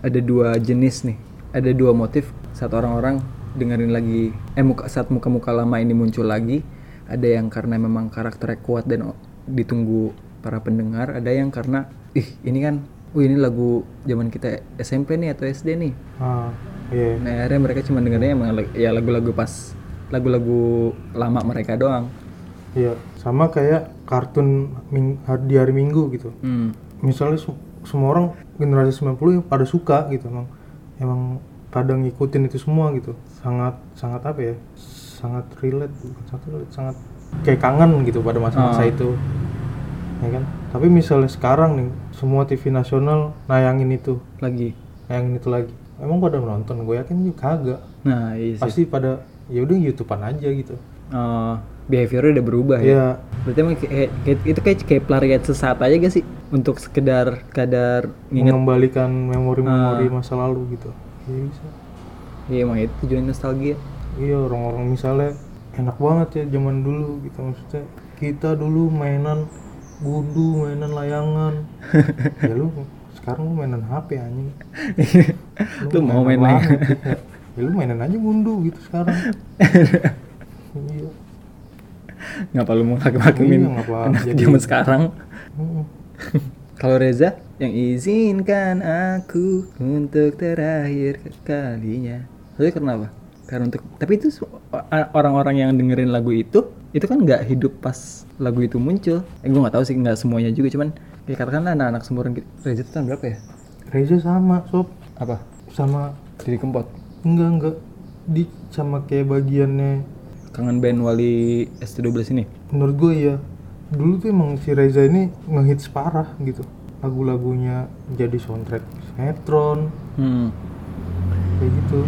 ada dua jenis nih. Ada dua motif saat orang-orang dengerin lagi eh muka saat muka-muka lama ini muncul lagi. Ada yang karena memang karakternya kuat dan ditunggu para pendengar, ada yang karena ih ini kan Wih ini lagu zaman kita SMP nih atau SD nih. ah iya Nah akhirnya mereka cuma dengerinnya emang ya lagu-lagu pas lagu-lagu lama mereka doang. iya sama kayak kartun ming- di hari Minggu gitu Hmm. misalnya se- semua orang generasi 90 yang pada suka gitu emang emang pada ngikutin itu semua gitu sangat sangat apa ya sangat relate bukan sangat relate sangat kayak kangen gitu pada masa-masa Ah. itu ya kan tapi misalnya sekarang nih semua TV nasional nayangin itu Lagi. nayangin itu lagi emang pada nonton gue yakin juga kagak Nah iya sih. pasti pada ya udah youtubean aja gitu Oh, behaviornya udah berubah ya. ya Berarti emang kayak, kayak- itu kayak kayak pelarian sesaat aja gak sih? Untuk sekedar kadar nginget. mengembalikan memori-memori Ah. masa lalu gitu Iya bisa Iya emang itu tujuan nostalgia. Iya orang-orang misalnya enak banget ya zaman dulu gitu maksudnya kita dulu mainan gundu, mainan layangan. ya lu sekarang lu mainan HP anjing. Lu mau main layangan. gitu. Ya lu mainan aja gundu gitu sekarang. iya. Ngapa lu mau hakim-hakimin Iya, ngapa jadi- zaman sekarang? Kalau Reza yang izinkan aku untuk terakhir kalinya. Tapi kenapa? Karena untuk tapi itu orang-orang yang dengerin lagu itu itu kan nggak hidup pas lagu itu muncul. Eh gue nggak tahu sih nggak semuanya juga cuman kayak katakan anak-anak seumuran kita. Reza itu tahun berapa ya? Reza sama sob Apa? sama Jadi kempot. enggak enggak di sama kayak bagiannya Kangen band Wali ST12 ini. menurut gue ya dulu tuh emang si Reza ini ngehits parah gitu lagu-lagunya jadi soundtrack sinetron Hmm. kayak gitu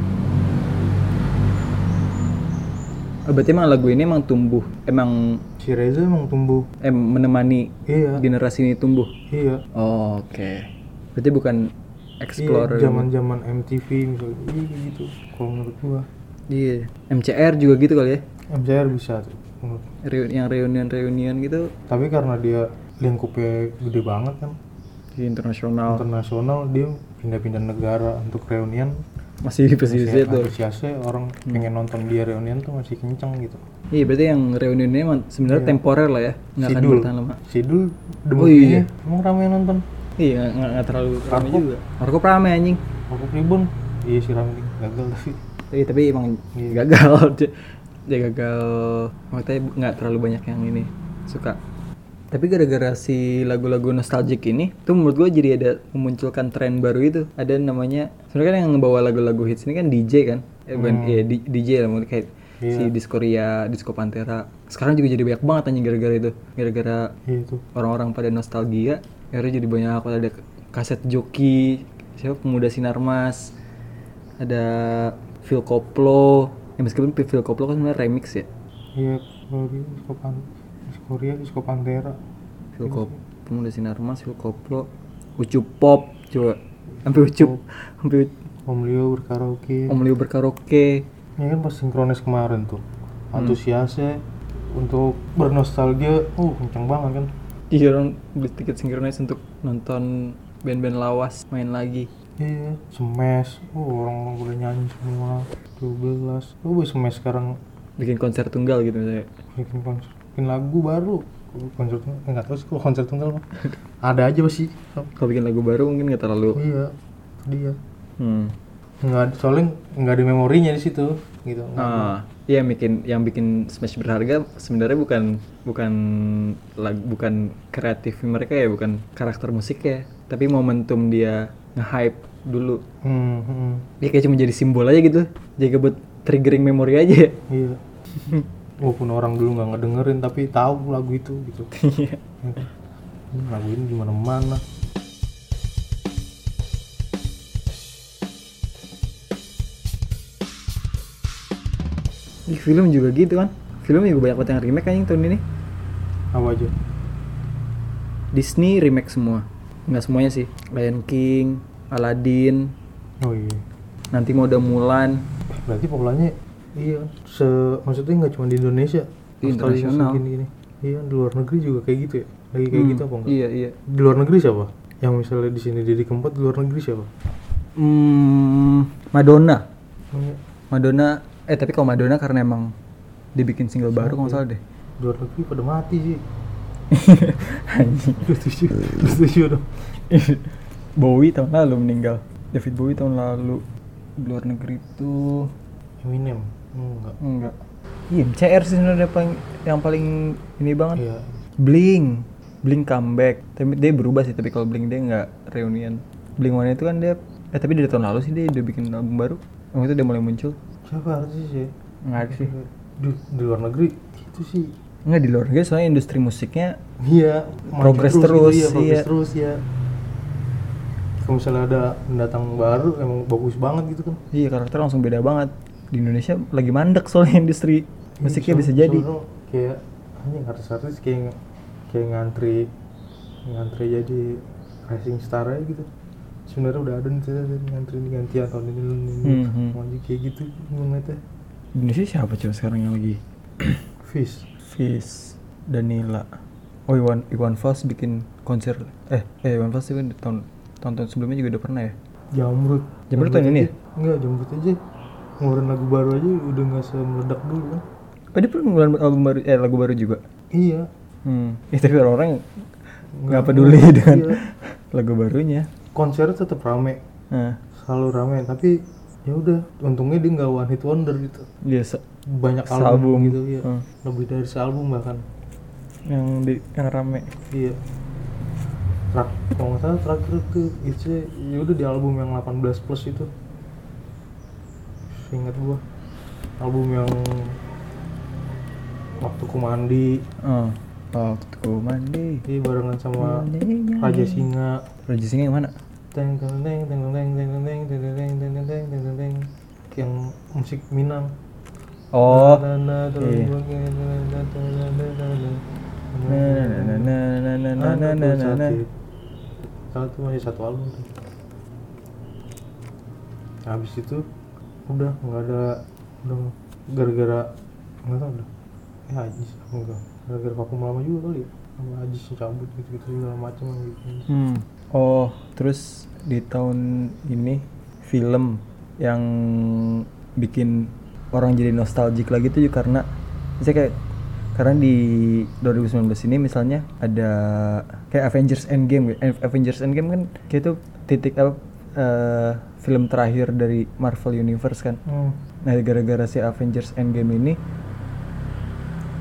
Oh, berarti emang lagu ini emang tumbuh, emang si Reza emang tumbuh em menemani iya generasi ini tumbuh. iya Oh, Oke. Berarti bukan explore iya zaman zaman MTV misalnya iya gitu kalau menurut gua Iya. MCR juga gitu kali ya. MCR bisa tuh menurut. Reu- yang reunion-reunion gitu tapi karena dia lingkupnya gede banget kan di internasional internasional dia pindah-pindah negara untuk reunian masih masih itu. antusiasnya orang pengen nonton dia reunian tuh masih kenceng gitu Iya, berarti yang emang sebenarnya temporer lah ya. Nggak akan bertahan lama. Sidul the Oh, iya. emang ramai yang nonton Iya, nggak nggak terlalu ramai Marco? juga. Marco rame anjing. aku ribun iya sih ramai gagal tapi Iya, tapi emang Iya. gagal. Dia, dia gagal. Maksudnya nggak terlalu banyak yang ini suka. Tapi gara-gara si lagu-lagu nostalgic ini, tuh menurut gue jadi ada memunculkan tren baru itu. Ada namanya, sebenarnya kan yang ngebawa lagu-lagu hits ini kan DJ kan? Eh, bukan, iya, di- DJ lah, mungkin kayak si Iya. Diskoria, Disco Pantera. Sekarang juga jadi banyak banget anjing gara-gara itu. Gara-gara iya orang-orang pada nostalgia akhirnya jadi banyak ada kaset joki siapa pemuda sinarmas ada Phil Koplo ya meskipun Phil Koplo kan sebenarnya remix ya iya disco Korea disco pantera Phil Kop pemuda sinarmas Phil Koplo Ucup Pop coba. Sampai Ucup. Sampai Om Leo berkaraoke. Om Leo berkaraoke. Ya kan pas sinkronis kemarin tuh. Antusiasnya untuk bernostalgia. Uh kencang banget kan. Iya orang beli tiket sinkronis untuk nonton band-band lawas main lagi. Iya smash uh orang-orang udah nyanyi semua. 12 oh smash sekarang. Bikin konser tunggal gitu misalnya. Bikin konser bikin lagu baru. Konser nggak tahu sih kalau konser tunggal mah ada aja sih kalau bikin lagu baru mungkin nggak terlalu iya dia hmm. nggak ada- soalnya nggak ada memorinya di situ gitu. Ah, iya bikin yang bikin Smash berharga sebenarnya bukan bukan lag, bukan kreatif mereka ya, bukan karakter musik ya, tapi momentum dia nge-hype dulu. hmm, hmm, Dia kayak cuma jadi simbol aja gitu, jaga buat triggering memori aja. iya walaupun orang dulu nggak ngedengerin tapi tahu lagu itu gitu Iya. Ya kan? Lagu ini gimana mana Di film juga gitu kan. Film juga banyak banget yang remake anjing tahun ini. apa aja Disney remake semua. Nggak semuanya sih. Lion King, Aladdin, oh iya nanti mau udah Mulan. berarti polanya iya. Se maksudnya nggak cuma di Indonesia internasional. gini gini iya di luar negeri juga kayak gitu ya? Lagi kayak Hmm, gitu apa enggak Iya, iya. di luar negeri siapa? Yang misalnya di sini Didi Kempot di luar negeri siapa? Hmm, Madonna. Iya. Madonna eh tapi kalau Madonna karena emang dibikin single baru kalau nggak salah deh. Di luar negeri pada mati sih. Anjing. setuju? Setuju dong? Bowie tahun lalu meninggal. David Bowie tahun lalu. Di luar negeri tuh Eminem enggak. Enggak. Iya CR sih sebenarnya paling yang paling ini banget. Iya. Blink. Blink comeback. Tapi dia berubah sih tapi kalau Blink dia nggak reunian. Blink One itu kan dia eh tapi dari tahun lalu sih dia udah bikin album baru. Waktu itu dia mulai muncul. Siapa artis sih? Nggak ada sih. Di, di luar negeri? Itu sih. Nggak di luar negeri soalnya industri musiknya iya Progress gitu, terus, iya, progress iya. terus ya kalau misalnya ada pendatang baru emang bagus banget gitu kan. Iya karakter langsung beda banget di Indonesia lagi mandek soalnya industri musiknya Iya, bisa so- jadi. kayak anjing artis-artis kayak kayak ngantri ngantri jadi rising star aja gitu. Sebenarnya udah ada nih ngantri nih gantian tahun ini tahun ini Hmm, hmm. kayak gitu ngeliatnya. Indonesia siapa coba sekarang yang lagi? Fish Fis Danila. Oh Iwan Iwan Fals bikin konser eh eh Iwan Fals itu tahun tahun-tahun sebelumnya juga udah pernah ya? Jamrut. Jamrut tahun ini ya? enggak jamrut aja ngeluarin lagu baru aja udah nggak semeledak dulu kan? Oh dia pernah ngeluarin album baru eh lagu baru juga? Iya. Hmm. Eh, tapi orang-orang nggak peduli iya. dengan lagu barunya. Konsernya tetap rame. Nah selalu rame tapi ya udah untungnya dia nggak one hit wonder gitu. Dia se- banyak Sealbum. album gitu ya Hmm. lebih dari sealbum bahkan. Yang di yang rame. Iya. Trak, kalau nggak salah terakhir tuh itu ya udah di album yang 18 plus itu ingat gua album yang waktu ku mandi oh waktu ku mandi ini barengan sama Mandinya. Raja Singa Raja Singa yang mana teng teng teng teng teng teng teng teng teng teng teng teng teng teng teng yang musik Minang oh iya. satu. Masih satu album tuh. Habis itu udah nggak ada udah gara-gara nggak tahu udah. Ya Ajis apa enggak gara-gara vakum lama juga kali ya. Sama Ajis cabut gitu gitu segala macam gitu Hmm. Oh, terus di tahun ini film yang bikin orang jadi nostalgic lagi tuh karena misalnya kayak karena di 2019 ini misalnya ada kayak Avengers Endgame Avengers Endgame kan kayak itu titik apa eh, film terakhir dari Marvel Universe kan. hmm. Nah, gara-gara si Avengers Endgame ini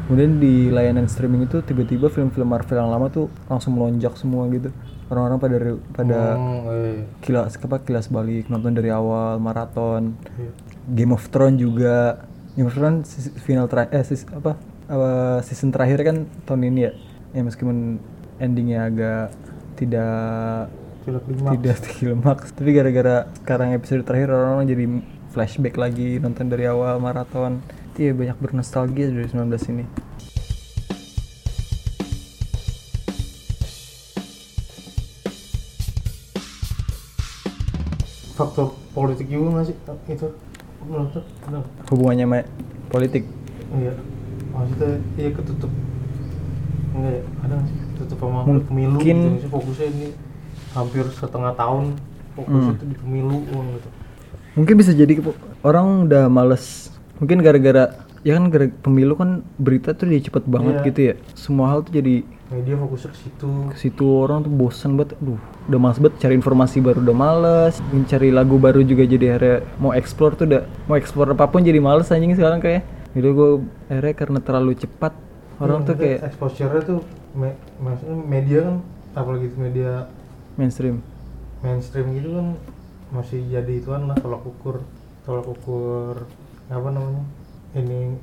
kemudian di layanan streaming itu tiba-tiba film-film Marvel yang lama tuh langsung melonjak semua gitu. Orang-orang pada pada oh, eh, kilas apa kilas balik nonton dari awal maraton. iya. Game of Thrones juga. Game of Thrones final terakhir eh sis- apa apa, season terakhir kan tahun ini ya. Ya meskipun endingnya agak tidak tidak lima tidak klimaks tapi gara-gara sekarang episode terakhir orang-orang jadi flashback lagi nonton dari awal maraton. Itu ya banyak bernostalgia dari 19 ini. Faktor politik juga nggak sih itu menurut hubungannya sama politik? Iya. Maksudnya iya ketutup. Enggak ya? Ada nggak sih? Ketutup sama Mungkin- pemilu gitu fokusnya ini hampir setengah tahun fokus Hmm. itu di pemilu doang gitu. Mungkin bisa jadi orang udah males. Mungkin gara-gara ya kan gara pemilu kan berita tuh dia cepet banget Iya. gitu ya. Semua hal tuh jadi media fokusnya ke situ. ke situ orang tuh bosan banget. Aduh udah males banget cari informasi baru udah males. Mencari lagu baru juga jadi akhirnya mau explore tuh udah mau explore apa pun jadi males anjing sekarang kayak. Gitu gue akhirnya karena terlalu cepat orang Iya, tuh kayak exposure-nya tuh me- maksudnya media kan apalagi media mainstream. Mainstream gitu kan masih jadi ituan lah tolak ukur tolak ukur apa namanya ini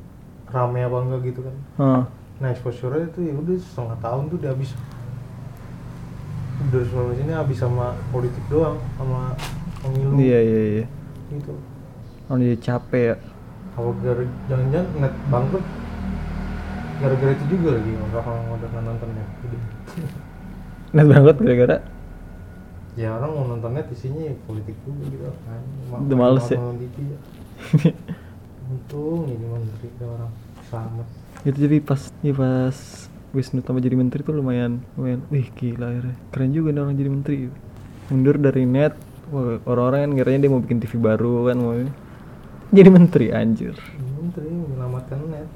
rame apa enggak gitu kan. Hah. nah exposure itu ya udah setengah tahun tuh udah habis. 2019 ini habis sama politik doang sama pemilu. Iya iya iya. Gitu. Orang jadi capek ya. Apa gara jangan-jangan net bangkrut. Gara-gara itu juga lagi orang udah nggak nonton net banget gara-gara ya orang mau nonton net isinya ya politik juga gitu kan. Udah males ya? untung ini menteri ada orang selamat. Itu jadi pas ya pas Wisnu tambah jadi menteri tuh lumayan lumayan wih gila akhirnya. Keren juga nih orang jadi menteri. Mundur dari net wah, orang-orang kan ngiranya dia mau bikin TV baru kan mau jadi menteri anjir. Menteri menyelamatkan net.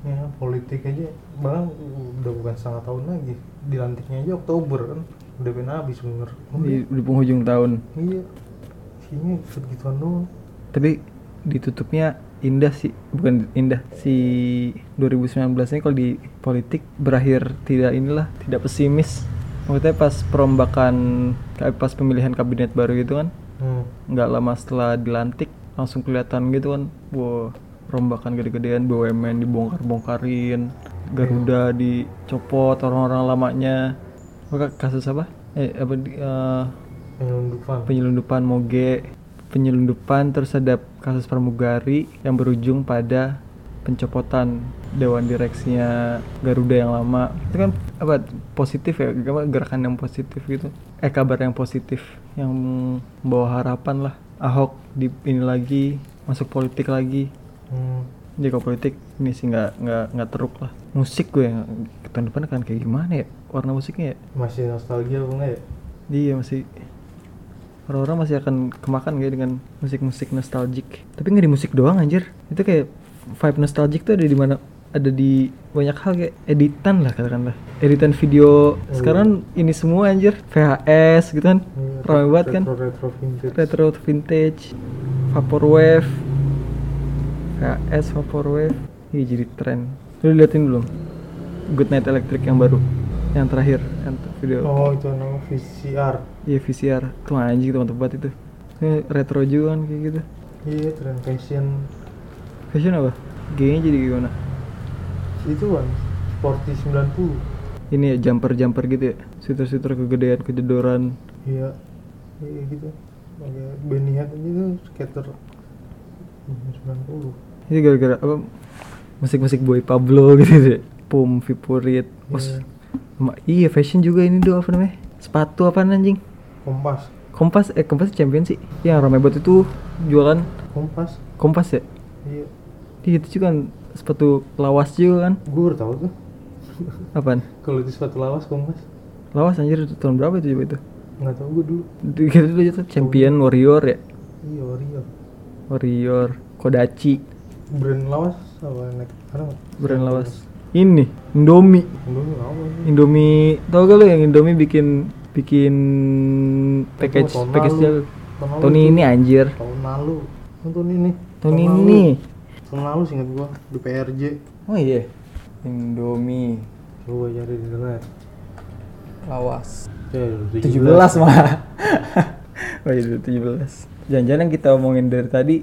Ya politik aja bang udah bukan setengah tahun lagi. Dilantiknya aja Oktober kan udah pengen habis bener. Di, di penghujung tahun. Iya. Sini gituan doang. Tapi ditutupnya indah sih bukan indah si 2019 ini kalau di politik berakhir tidak inilah tidak pesimis. Maksudnya pas perombakan pas pemilihan kabinet baru gitu kan hmm. nggak lama setelah dilantik langsung kelihatan gitu kan wah rombakan gede-gedean BUMN dibongkar-bongkarin Garuda dicopot orang-orang lamanya kasus apa? Eh apa di- eh, penyelundupan. penyelundupan moge. Penyelundupan terus ada kasus pramugari yang berujung pada pencopotan dewan direksinya Garuda yang lama. Itu kan apa positif ya? Gerakan yang positif gitu? Eh kabar yang positif yang membawa harapan lah. Ahok di ini lagi masuk politik lagi. Hmm. jadi kalau politik ini sih nggak nggak nggak teruk lah. Musik gue yang tahun depan akan kayak gimana ya warna musiknya ya masih nostalgia apa enggak ya Iya masih orang-orang masih akan kemakan kayak dengan musik-musik nostalgic. Tapi nggak di musik doang anjir. Itu kayak vibe nostalgic tuh ada di mana? Ada di banyak hal kayak editan lah katakanlah. Editan video sekarang ini semua anjir. VHS gitu kan. Iya, Ramai banget kan. retro retro vintage Retro vintage, vaporwave, VHS vaporwave. Iya jadi tren. Lu liatin belum? Good Night Electric yang baru, yang terakhir, yang video. oh itu nama VCR Iya VCR tuh anjing teman tempat itu. Ini retro juga kan kayak gitu. Iya tren fashion. Fashion apa? G-nya jadi gimana? itu kan sporty 90 Ini ya jumper-jumper gitu ya? Suter-suter kegedean, kejedoran. Iya. Iya gitu. Kayak Benny Hill itu skater. 90 Ini gara-gara apa? Musik-musik Boy Pablo gitu deh Pum, Vipurit Mas, Iya. fashion juga ini doh apa namanya? Sepatu apa anjing? Kompas. Kompas, eh Kompas champion sih. Yang ramai banget itu jualan. Kompas. Kompas ya? iya. Iya itu juga kan sepatu lawas juga kan? Gue baru tahu tuh. Apaan? kalau itu sepatu lawas Kompas. Lawas anjir tahun berapa itu coba itu? nggak tahu gue dulu. Gitu dulu itu champion warrior ya? Iya Oreo Warrior. Kodachi. Brand lawas apa nggak? brand lawas ini Indomie. Indomie apa sih? Indomie tau gak lu yang Indomie bikin bikin package tahun package lalu. Tahun lalu tahun ini anjir. Tahun lalu. Nonton ini tahun ini. tahun lalu singkat gua di PRJ oh iya Indomie. Coba cari di internet lawas. Ya 17 malah oh iya 17 jangan-jangan yang kita omongin dari tadi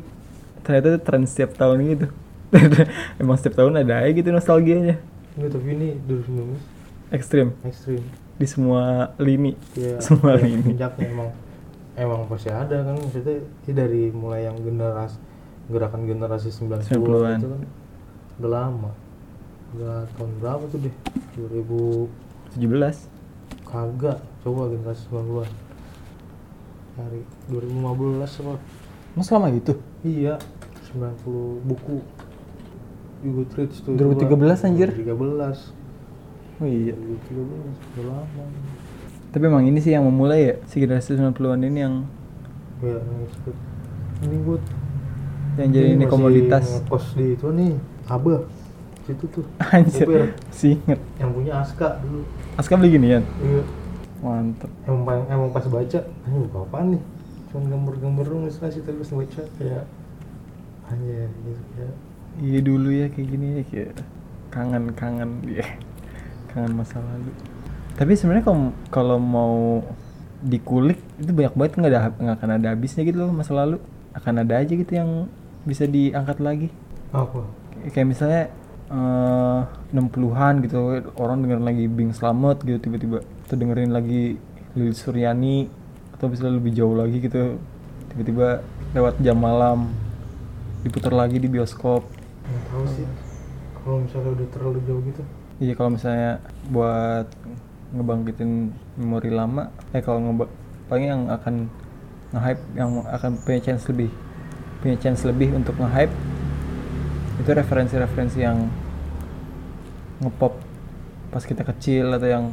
ternyata itu tren setiap tahun gitu emang setiap tahun ada aja gitu nostalgianya. Enggak, tapi ini 2019 ekstrim. Ekstrim. Di semua lini. Ya semua ya, lini. puncaknya emang emang pasti ada kan. Maksudnya ini dari mulai yang generasi gerakan generasi 90 90-an. itu kan udah lama. Udah tahun berapa tuh deh? 2000 17 kagak coba generasi 90-an hari 2015 apa? Mas lama gitu? iya 90 buku juga Goodreads tuh 2013 anjir. 2013 Oh iya. 2013 udah lama Tapi emang ini sih yang memulai ya si generasi 90-an ini yang ya ini gue yang jadi ini komoditas. kos di itu nih Abah situ tuh Anjir. Supir. Si inget. yang punya Aska dulu Aska beli ginian. iya Mantep. emang, emang pas baca ini buku apaan nih cuma gambar-gambar dong ilustrasi terus baca kayak hanya gitu ya Iya dulu ya kayak gini ya kayak kangen-kangen ya. Kangen masa lalu. Tapi sebenarnya kalau kalau mau dikulik itu banyak banget nggak ada nggak akan ada habisnya gitu loh masa lalu. Akan ada aja gitu yang bisa diangkat lagi. apa Kayak- Kayak misalnya eh 60-an gitu orang dengerin lagi Bing Slamet gitu tiba-tiba atau dengerin lagi Lili Suryani atau bisa lebih jauh lagi gitu tiba-tiba lewat jam malam diputar lagi di bioskop nggak tahu sih kalau misalnya udah terlalu jauh gitu Iya kalau misalnya buat ngebangkitin memori lama, eh kalau ngeba paling yang akan nge-hype yang akan punya chance lebih punya chance lebih untuk nge-hype itu referensi-referensi yang ngepop pas kita kecil atau yang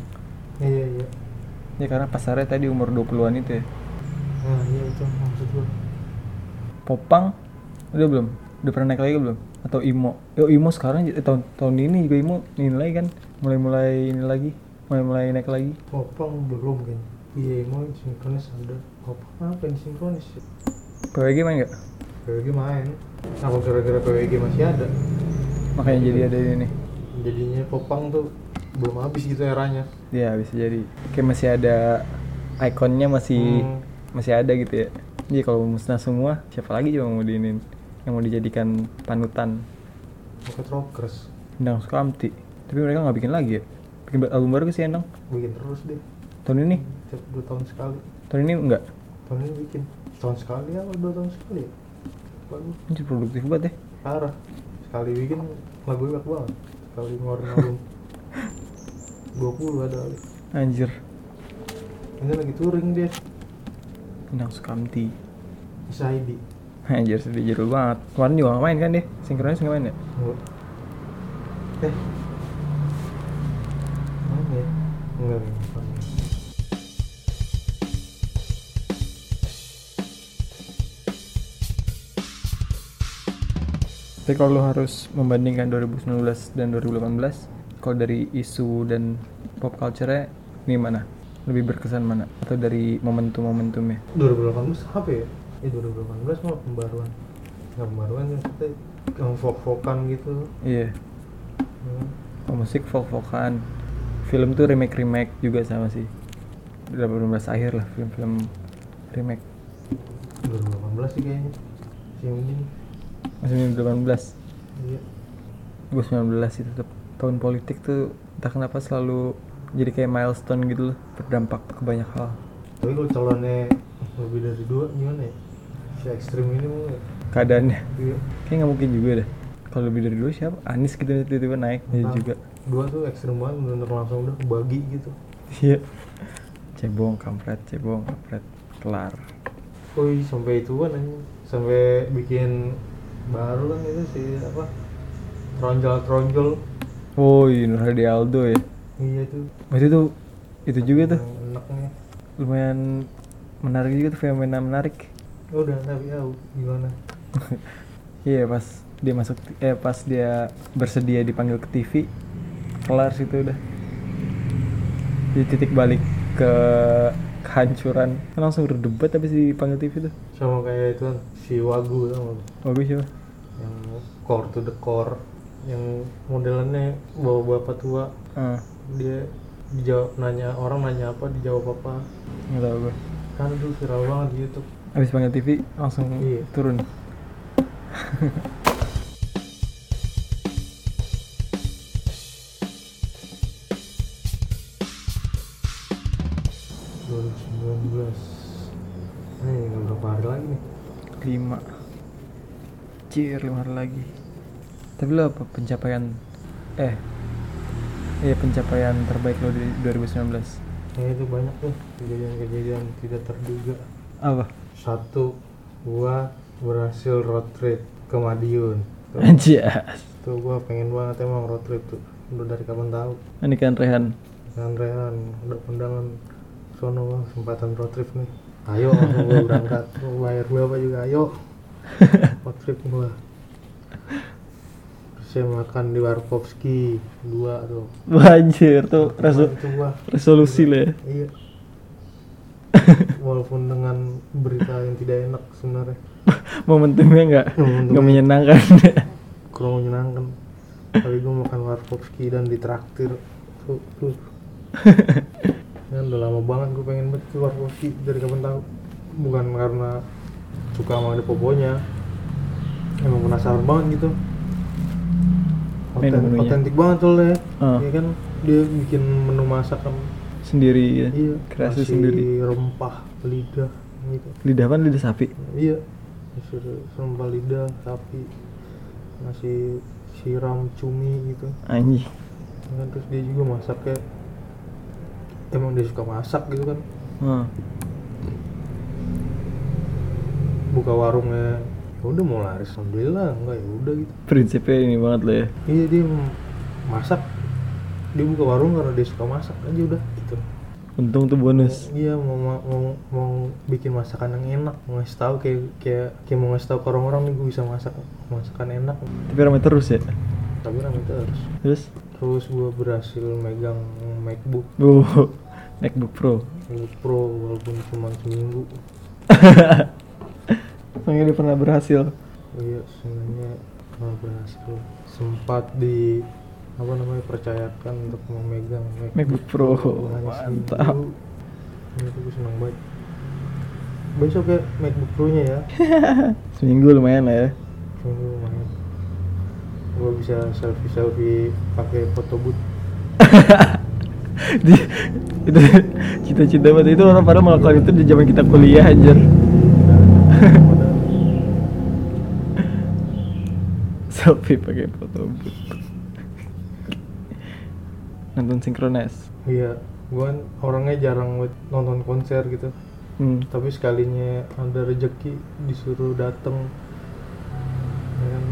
iya iya ya karena pasarnya tadi umur 20-an itu ya. nah iya itu maksud gue Popang udah belum? Udah pernah naik lagi belum? Atau Imo? Yo Imo sekarang eh, tahun tahun ini juga Imo nilai kan mulai-mulai ini lagi, mulai-mulai naik lagi. popang belum kan iya mau sinkronis ada popang apa yang sinkronis PWG main nggak? PWG main apa gara-gara PWG masih ada Makanya jadi ada ini. jadinya popang tuh belum habis gitu eranya Ya bisa jadi. Kayak masih ada ikonnya masih Hmm. masih ada gitu ya. Jadi kalau musnah semua, siapa lagi coba mau diinin yang mau dijadikan panutan? Pocket Rockers Endang Sukamti. Tapi mereka nggak bikin lagi ya? Bikin album baru sih Endang? bikin terus deh Tahun ini? tiap dua tahun sekali Tahun ini enggak? tahun ini bikin tahun sekali apa dua tahun sekali ya bagus Ini produktif banget ya. parah sekali bikin lagu banyak banget sekali ngeluarin album 20 ada kali Anjir. ini lagi touring dia Endang Sukamti. Isaidi Anjir sedih jadul banget. Kemarin juga main kan deh? Sinkronis nggak main ya? eh ya enggak enggak bukan. Tapi kalau lu harus membandingkan 2019 dan 2018, kalau dari isu dan pop culture-nya, ini mana? Lebih berkesan mana? Atau dari momentum-momentumnya? 2018 apa ya? Eh 2018 mah pembaruan nggak pembaruan ya kita yang folk-folkan gitu Iya, Hmm. oh, musik folk-folkan. Film tuh remake-remake juga sama sih. 2018 akhir lah film-film remake. 2018 sih kayaknya sih yang ini Masih 2018. iya 2019 itu tetap tahun politik tuh entah kenapa selalu jadi kayak milestone gitu loh berdampak ke banyak hal tapi kalau calonnya lebih dari dua gimana ya si ekstrim ini mau nggak? keadaannya. Iya. Kayak nggak mungkin juga deh. Kalau lebih dari dua siapa? Anis gitu tiba-tiba naik. Ya Nah, juga. dua tuh ekstrim banget bener langsung udah bagi gitu. Iya. Cebong kampret cebong kampret. Kelar. Woi sampai itu kan sampai bikin baru kan itu si apa tronjol tronjol oh iya Nur Hadi Aldo ya. Iya tuh. Berarti tuh itu juga tuh. Enaknya lumayan menarik juga tuh fenomena menarik udah tapi tahu gimana? Iya pas dia masuk eh pas dia bersedia dipanggil ke TV kelar situ udah. Di titik balik ke kehancuran. Kan langsung berdebat tapi si dipanggil TV tuh. Sama kayak itu kan si Wagu lu? bagus siapa? Yang core to the core yang modelannya bawa bapak tua. Ah. Dia dijawab nanya orang nanya apa dijawab apa. Nggak tahu gue kan itu viral banget di YouTube habis panggil TV langsung Iya. turun. 2019 ini tinggal berapa hari lagi nih? Lima. Cier lima hari lagi. Tapi lo apa pencapaian eh iya pencapaian terbaik lo di 2019 ya itu banyak tuh kejadian-kejadian tidak terduga. Apa? Satu gua berhasil road trip ke Madiun. Anjas. tuh gua pengen banget emang road trip tuh. Udah dari kapan tahu? Ini kan Rehan. dan Rehan udah undangan sono Bang, kesempatan road trip nih. Ayo gua berangkat. Gua bayar berapa juga? Ayo. Road trip gua. Saya makan di Warkowski dua tuh. Wah, Anjir, tuh resolusi lah ya. iya walaupun dengan berita yang tidak enak sebenarnya. Momentumnya nggak nggak menyenangkan. kurang menyenangkan. Tapi gue makan warkopski dan ditraktir. Tuh tuh. Ya udah lama banget gue pengen banget ke warkopski. Dari kapan tahu? Bukan karena suka sama ada poponya emang penasaran banget gitu. Oten- otentik banget soalnya. Ah. ya kan? Dia bikin menu masakan sendiri ya. iya. Kreasi sendiri. rempah lidah gitu Lidah apa lidah sapi? iya disuruh rempah lidah sapi ngasih siram cumi gitu Anjing. kan terus dia juga masaknya emang dia suka masak gitu kan Ah. buka warungnya ya udah mau laris alhamdulillah enggak ya udah gitu Prinsipnya ini banget lah ya. iya dia masak dia buka warung karena dia suka masak aja udah Untung tuh bonus. iya mau, mau mau mau bikin masakan yang enak mau ngasih tahu kayak kayak kayak mau ngasih tahu ke orang-orang nih gue bisa masak masakan enak Tapi ramai terus ya. tapi ramai terus Terus, terus gue berhasil megang MacBook uh, MacBook Pro. MacBook Pro walaupun cuma seminggu Makanya dia pernah berhasil. iya sebenarnya pernah berhasil sempat di apa namanya percayakan untuk memegang MacBook Pro. Mantap. Ini tuh gue senang banget besok ya MacBook Pro nya ya Seminggu lumayan lah ya. seminggu lumayan gue bisa selfie selfie pakai foto booth Di, itu cita-cita banget itu orang pada melakukan itu di zaman kita kuliah anjir. Selfie pakai foto booth. Nonton sinkronis. iya gue kan orangnya jarang buat nonton konser gitu. Hmm. tapi sekalinya ada rezeki disuruh dateng. Ya kan?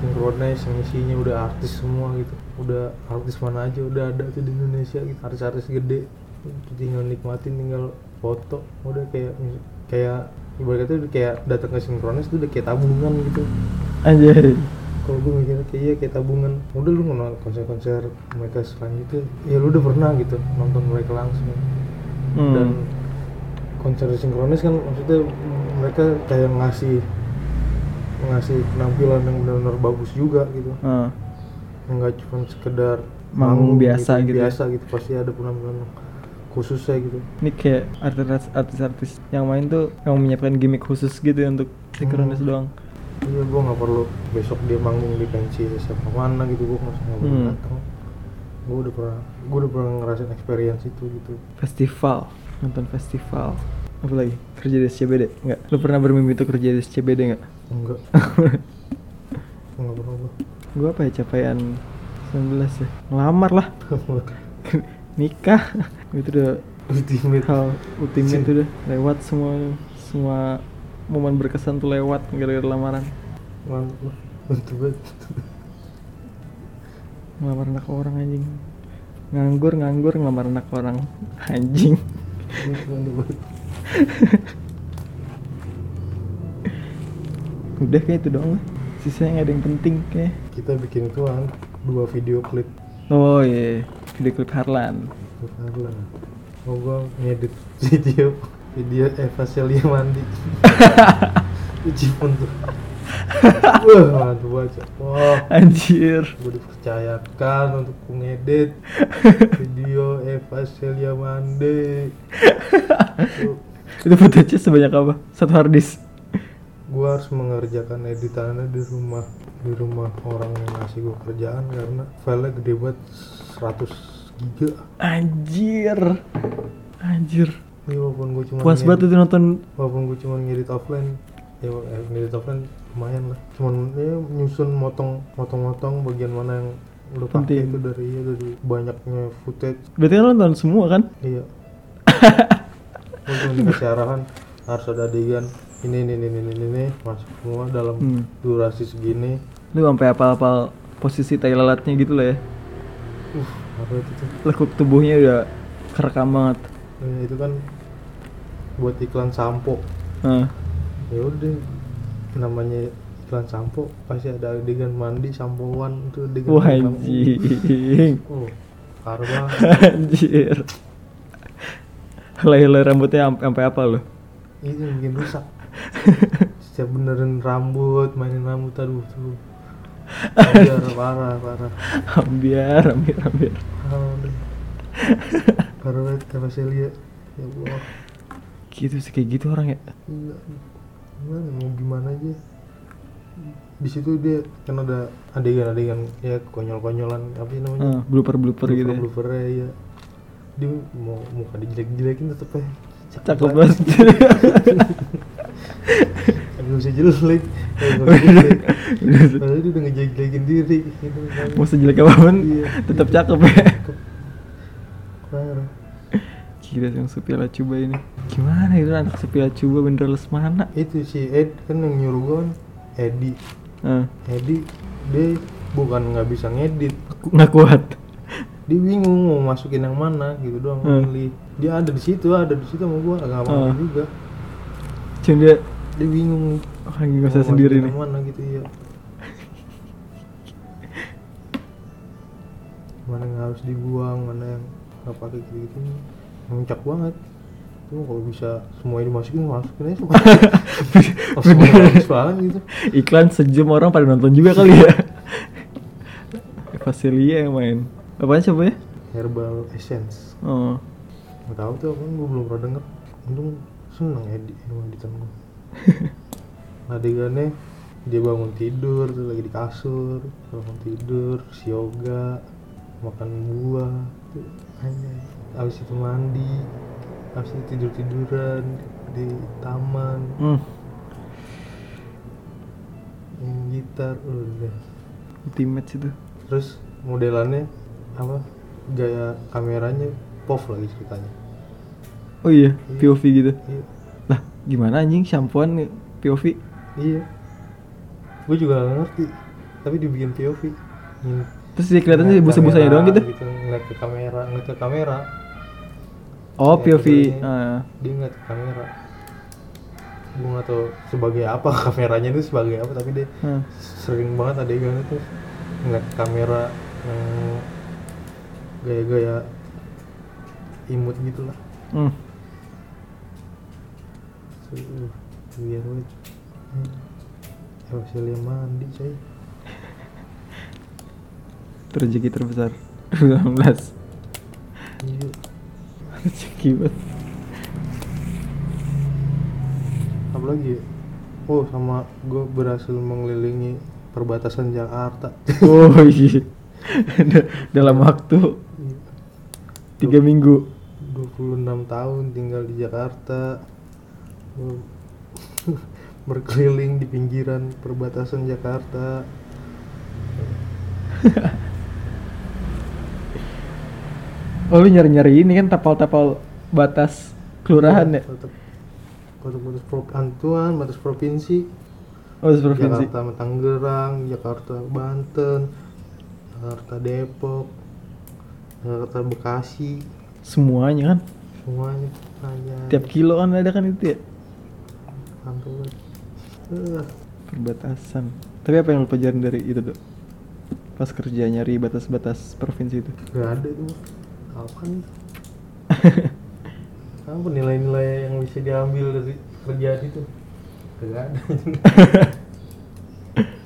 Synchronize yang isinya udah artis semua gitu. Udah artis mana aja udah ada tuh di Indonesia gitu. Artis-artis gede. Tinggal nikmatin tinggal foto. Udah kayak kayak ibaratnya tuh kayak datang ke synchronize tuh udah kayak tabungan gitu. Anjir. Kalau gue mikirnya kayak iya kayak tabungan udah lu nonton konser-konser mereka selanjutnya ya lu udah pernah gitu nonton mereka langsung Hmm. dan konser sinkronis kan maksudnya mereka kayak ngasih ngasih penampilan yang benar-benar bagus juga gitu Ah. nggak cuma sekedar Manggung biasa gitu ya. biasa gitu pasti ada penampilan khususnya gitu Ini kayak artis- artis-artis yang main tuh yang menyiapkan gimmick khusus gitu ya untuk sinkronis Hmm. doang. Iya gua nggak perlu besok dia manggung di pensi siapa mana gitu gua nggak nggak perlu Hmm. datang gua udah pernah gua udah pernah ngerasain experience itu gitu Festival, nonton festival. Apa lagi? Kerja di SCBD? Enggak. Lu pernah bermimpi untuk kerja di SCBD enggak? enggak nggak pernah gua gua apa ya capaian 19 ya? Ngelamar lah. Nikah. itu udah ultimate hal ultimate itu udah lewat semua semua momen berkesan tuh lewat gara-gara lamaran. Ngelamar anak orang anjing. Nganggur, nganggur, ngelamar anak orang. Anjing. Udah kayak itu doang lah. Sisanya nggak ada yang penting kayak. kita bikin itu kan dua video klip Oh iya, video klip Harlan. Bukan Oh gua ngedit video video Eva Celia mandi Uji pun tuh Wah mantap banget Wah Anjir. gue dipercayakan untuk ngedit video Eva Celia mandi itu footage sebanyak apa? Satu hard disk. gue harus mengerjakan editannya di rumah di rumah orang yang ngasih gue kerjaan karena filenya gede banget 100 giga Anjir. Anjir. Iya walaupun gue cuma Puas banget itu nonton walaupun gue cuma ngedit offline ya eh, ngedit offline lumayan lah cuman ya nyusun motong motong motong bagian mana yang pakai Penting. itu dari iya dari banyaknya footage Berarti lo nonton semua kan? iya cuma dikasih arahan harus ada adegan ini ini ini ini ini, masuk semua dalam Hmm. durasi segini Lu sampai apal-apal posisi tai lalatnya gitu lah ya. uh apa itu tuh Lekuk tubuhnya udah kerekam banget. Eh, itu kan buat iklan sampo. Nah, ya udah namanya iklan sampo pasti ada adegan mandi sampoan itu adegan wah anjing. oh banget. Anjir. Helai-helai rambutnya am- sampai apa itu yang bikin rusak. Setiap benerin rambut mainin rambut aduh tuh. Biar parah parah. Ambiar, ambiar, ambiar. parah banget kata Celia ya Allah Gitu sih kayak gitu orang ya. Iya. gimana mau gimana aja di situ dia kan ada adegan-adegan ya konyol-konyolan apa sih namanya Ah, blooper-blooper gitu. ya. blooper ya dia mau muka dijelek-jelekin tetep ya Cakep banget. Gak usah jelek Padahal dia udah ngejelek-jelekin diri gitu, kan. Mau sejelek apa pun, Iya. tetap cakep ya. Gila yang Sepia Cuba ini. Gimana itu anak Sepia Cuba bener mana? Itu si Ed kan yang nyuruh gue kan Edi Ah, Edi dia bukan nggak bisa ngedit nggak kuat. dia bingung mau masukin yang mana gitu doang milih dia ada di situ ada di situ sama gua nggak mau Hmm. juga Cuma dia dia bingung oh, lagi nggak mau usah sendiri nih. yang mana gitu ya mana yang harus dibuang mana yang nggak pakai gitu gitu muncak banget tuh kalau bisa semuanya dimasukin masukin aja semua semua bagus banget gitu Iklan sejam orang pada nonton juga kali ya. Fasilia yang main. Apaan siapa ya? herbal essence Oh. nggak tahu tuh kan gua belum pernah denger untung seneng edit sama editan gua adegannya dia bangun tidur tuh lagi di kasur bangun tidur si yoga makan buah tuh anjay habis itu mandi habis itu tidur tiduran di taman Hmm. main gitar udah Ultimate itu. terus modelannya apa gaya kameranya pop lagi ceritanya Oh iya, POV gitu. iya Lah, gimana anjing shampooan POV? iya gue juga gak ngerti tapi dibikin POV Hmm. Terus dia kelihatannya busa-busanya doang gitu. ngeliat ke kamera ngeliat ke kamera Oh, Ngeliat POV. ke ini. Ah. dia ngeliat kamera gue gak tau sebagai apa kameranya itu sebagai apa tapi dia Ah. sering banget adegan itu ngeliat kamera yang gaya-gaya imut gitu lah Hmm. Biar banget Hmm. Auxilia mandi coy rezeki terbesar 2019 Iya Banget apalagi ya? oh sama gue berhasil mengelilingi perbatasan Jakarta. Oh iya. Da- Dalam waktu tiga minggu. 26 tahun tinggal di Jakarta. Berkeliling di pinggiran perbatasan Jakarta Oh lu nyari-nyari ini kan tapal-tapal batas kelurahan ya? Tetap batas prov Antuan, batas provinsi Oh di provinsi Jakarta Tangerang, Jakarta Banten, Jakarta Depok, Jakarta Bekasi, Semuanya kan semuanya aja. Tiap kilo kan ada kan itu ya banget. Eh, Perbatasan Tapi apa yang lu pelajarin dari itu tuh? Pas kerja nyari batas-batas provinsi itu Gak ada tuh. Apa nih? Apa nilai-nilai yang bisa diambil dari kerjaan itu? Gak ada.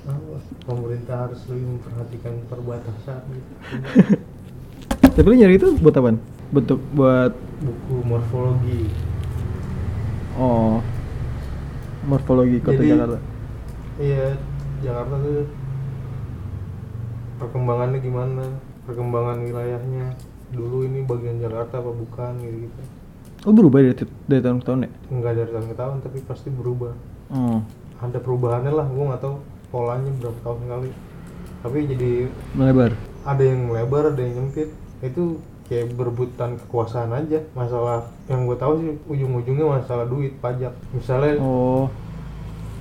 Apa? Pemerintah harus lebih memperhatikan perbatasan gitu. Tapi lu nyari itu buat apaan? Bentuk buat Buku morfologi. Oh Morfologi kota Jadi- Jakarta Iya, Jakarta tuh perkembangannya gimana? Perkembangan wilayahnya. Dulu ini bagian Jakarta apa bukan gitu gitu. Oh berubah dari, dari tahun ke tahun ya? Enggak dari tahun ke tahun tapi pasti berubah. Oh Ada perubahannya lah, gua nggak tahu polanya berapa tahun kali. Tapi jadi Melebar ada yang melebar, ada yang nyempit. Itu kayak berebutan kekuasaan aja masalah yang gue tahu sih ujung-ujungnya masalah duit pajak misalnya oh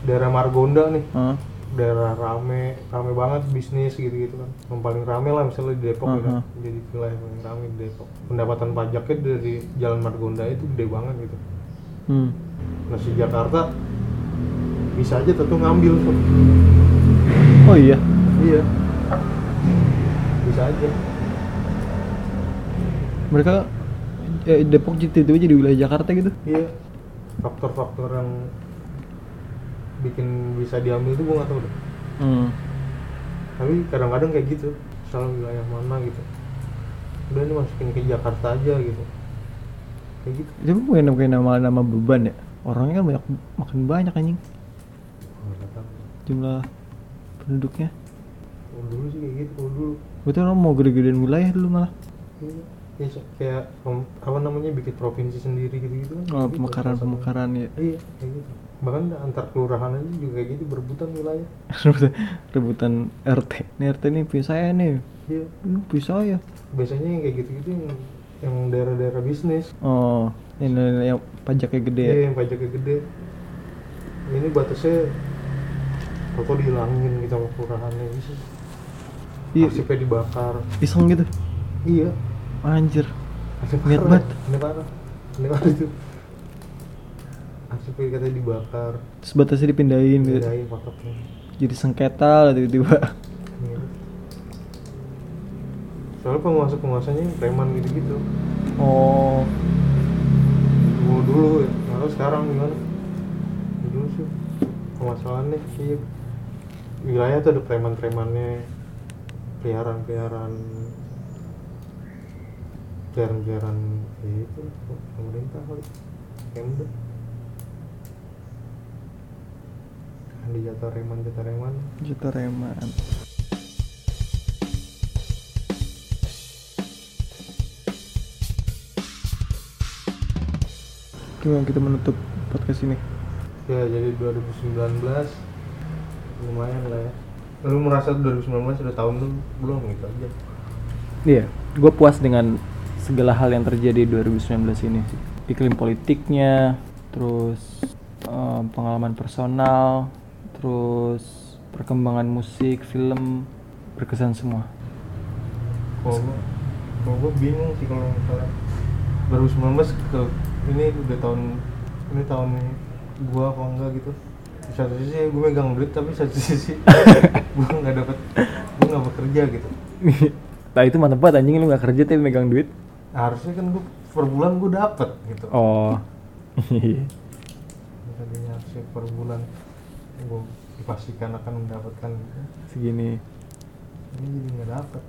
daerah Margonda nih Hah? Daerah rame rame banget bisnis gitu-gitu kan. Yang paling rame lah misalnya di Depok ya kan. Aha. jadi wilayah paling rame di Depok. Pendapatan pajaknya dari jalan Margonda itu gede banget gitu. Hmm. nah si Jakarta bisa aja tentu ngambil tuh. Oh iya? Iya. Bisa aja. Mereka eh, Depok tiba-tiba jadi wilayah Jakarta gitu? Iya. Faktor-faktor yang bikin bisa diambil itu gue nggak tahu deh. Hmm. tapi kadang-kadang kayak gitu salah wilayah mana gitu. Udah ini masukin ke Jakarta aja gitu. Kayak gitu. Itu bukan kayak nama-nama beban ya? Orangnya kan banyak makin banyak anjing. Oh, jumlah penduduknya. Kalau dulu sih kayak gitu kalau dulu. Berarti orang mau gede-gedean wilayah dulu malah. Iya. Ya, kayak apa namanya bikin provinsi sendiri gitu gitu kan. Oh Gitu, pemekaran salah satu. pemekaran ya iya kayak gitu bahkan antar kelurahan aja juga kayak gitu berebutan wilayah rebutan, rebutan RT Ini RT nih punya saya nih iya Ini punya saya biasanya yang kayak gitu gitu yang yang daerah-daerah bisnis Oh ini ini yang pajaknya gede ya Iya, yang pajaknya gede. Ini batasnya kok dihilangin gitu sama kelurahannya bisa. Iya. Arsipnya dibakar. Iseng gitu Iya. Anjir Ini Niat banget. Ini parah. Ini parah itu. Arsipnya katanya dibakar. Terus batasnya dipindahin gitu Pindahin paketnya. Jadi sengketa lah tiba-tiba Iya. Soalnya penguasa-penguasanya yang preman gitu-gitu. Oh Dulu dulu ya. Lalu sekarang gimana? Dulu sih permasalahannya iya. Wilayah tuh ada preman-premannya peliharaan-peliharaan peliharaan-peliharaan ya itu pemerintah kali Pemda di jatah reman jatah reman Juta reman Gimana kita menutup podcast ini? ya jadi 2019 lumayan lah ya lu merasa 2019 udah tahun lu belum gitu aja Iya, gue puas dengan segala hal yang terjadi 2019 ini. Iklim politiknya, terus eh, pengalaman personal, terus perkembangan musik, film, berkesan semua. kalau kalau gua bingung sih kalau misalnya 2019 ke ini udah tahun ini tahun gua apa enggak gitu di satu sisi gue megang duit tapi satu sisi gua nggak dapet gua nggak bekerja gitu nah itu mantep banget anjing lu gak kerja tapi megang duit. nah, harusnya kan gua per bulan gua dapet gitu Oh. misalnya harusnya per bulan gua dipastikan akan mendapatkan. Segini. ini jadi nggak dapet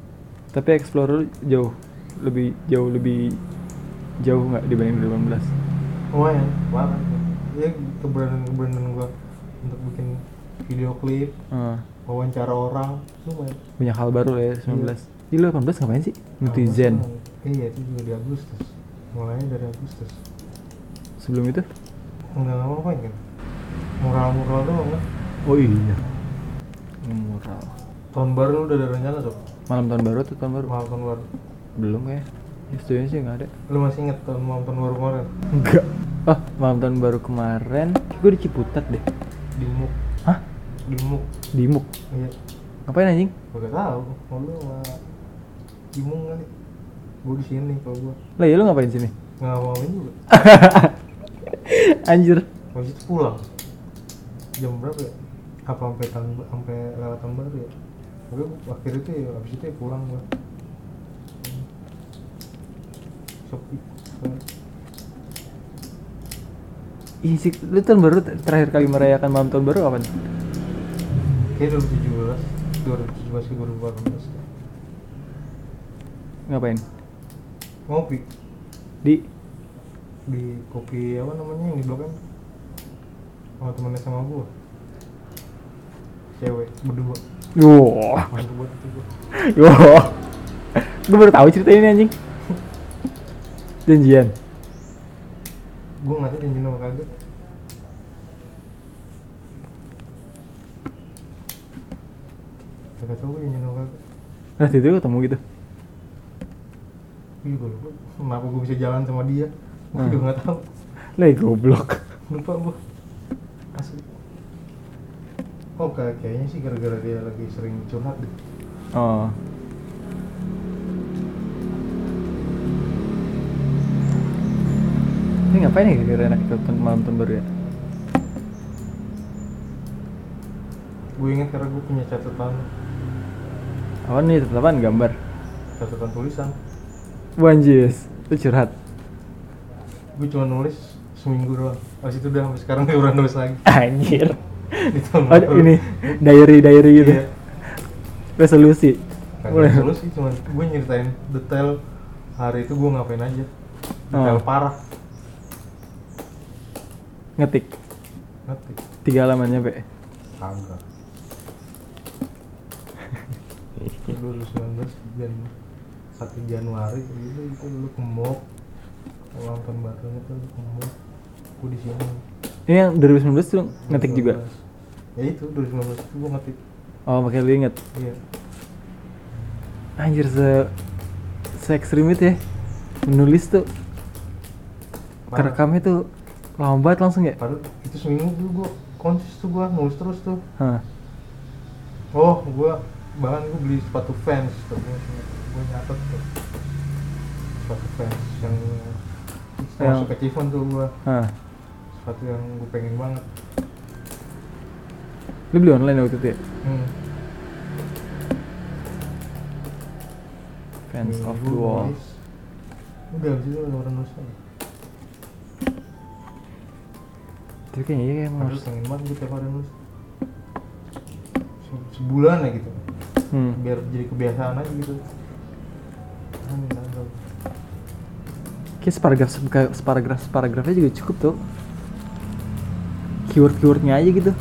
Tapi Explorer jauh lebih jauh lebih jauh nggak dibanding 2018. lumayan parah ya keberanian keberanian gua untuk bikin video klip Ah, wawancara orang lumayan banyak hal baru lah ya 19. Di lu 18 ngapain sih? Netizen. Agustus. iya itu juga di Agustus mulainya dari Agustus Sebelum itu? nggak ngapain kan mural mural doang kan Oh iya. Mural. tahun baru lu udah ada rencana sob Malam tahun baru atau tahun baru? malam tahun baru Belum. Ya, setidaknya sih nggak ada. lu masih inget tahun malam tahun baru kemarin Enggak. Oh, malam tahun baru kemarin gue di Ciputat deh. di Muk Hah? di Muk Di Muk. iya Ngapain anjing? gak tahu kalau lu sama di Muk kali gua di sini kalau gua Lah ya lu ngapain sini? nggak mau juga Anjir. habis itu pulang jam berapa ya? Apa sampai tahun sampai lewat tahun baru ya? Gue akhir itu ya habis itu ya pulang gua. Sepi Ih, sih, lu tahun baru terakhir kali merayakan malam tahun baru kapan? kayak 2017 2017 ke 2018 Ngapain? ngopi. Di? Di kopi apa namanya yang di blok M sama temennya sama gua cewek berdua gua Wah. Gue baru tahu cerita ini anjing. Janjian. gua nggak tahu janji sama kagak kagak tahu gua janji sama kagak Nah, itu ketemu gitu. Ih, gue lupa kenapa gue bisa jalan sama dia gue Hmm. juga nggak tahu Lah goblok. lupa gue oh kayak kayaknya sih gara-gara dia lagi sering curhat deh Oh. Ini ngapain ya kira-kira enak ikut malam tahun baru ya? gue inget karena gue punya catatan Apa nih tetapan gambar? catatan tulisan Wanjis, itu curhat. gue cuma nulis seminggu doang pas itu udah sampai sekarang gak pernah nulis lagi Anjir. Oh, ini diary diary gitu. iya. Resolusi. Boleh. resolusi cuma gue nyeritain detail hari itu gue ngapain aja. Detail Oh. parah. Ngetik. Ngerti tiga halaman nyampe. kagak. 2019 dan 1 Januari gitu itu lu ke mall. Ulang tahun barunya tuh lu ke mall. Gue di sini Ini yang 2019 tuh ngetik juga. 2019. ya itu 2019 itu gue ngetik Oh, pakai lu inget. iya Anjir se se ekstrim itu ya. Menulis tuh kerekamnya tuh lama banget langsung ya. padahal itu seminggu tuh gue konsis tuh gue nulis terus tuh Hah. oh gue bahkan gue beli sepatu fans tuh gue nyatet tuh sepatu fans yang Yang- masuk achievement tuh gue Hah. Sepatu yang gue pengen banget Lu beli online waktu itu ya? hmm. Fans of the Minggu Wall. udah abis itu orang nulis Tapi kayaknya iya kayak harus. pengen banget gue tiap hari nulis Se- sebulan ya gitu Hmm. biar jadi kebiasaan aja gitu tahu. Kayak separagraf separagraf separagrafnya juga cukup tuh. Keyword keywordnya aja gitu.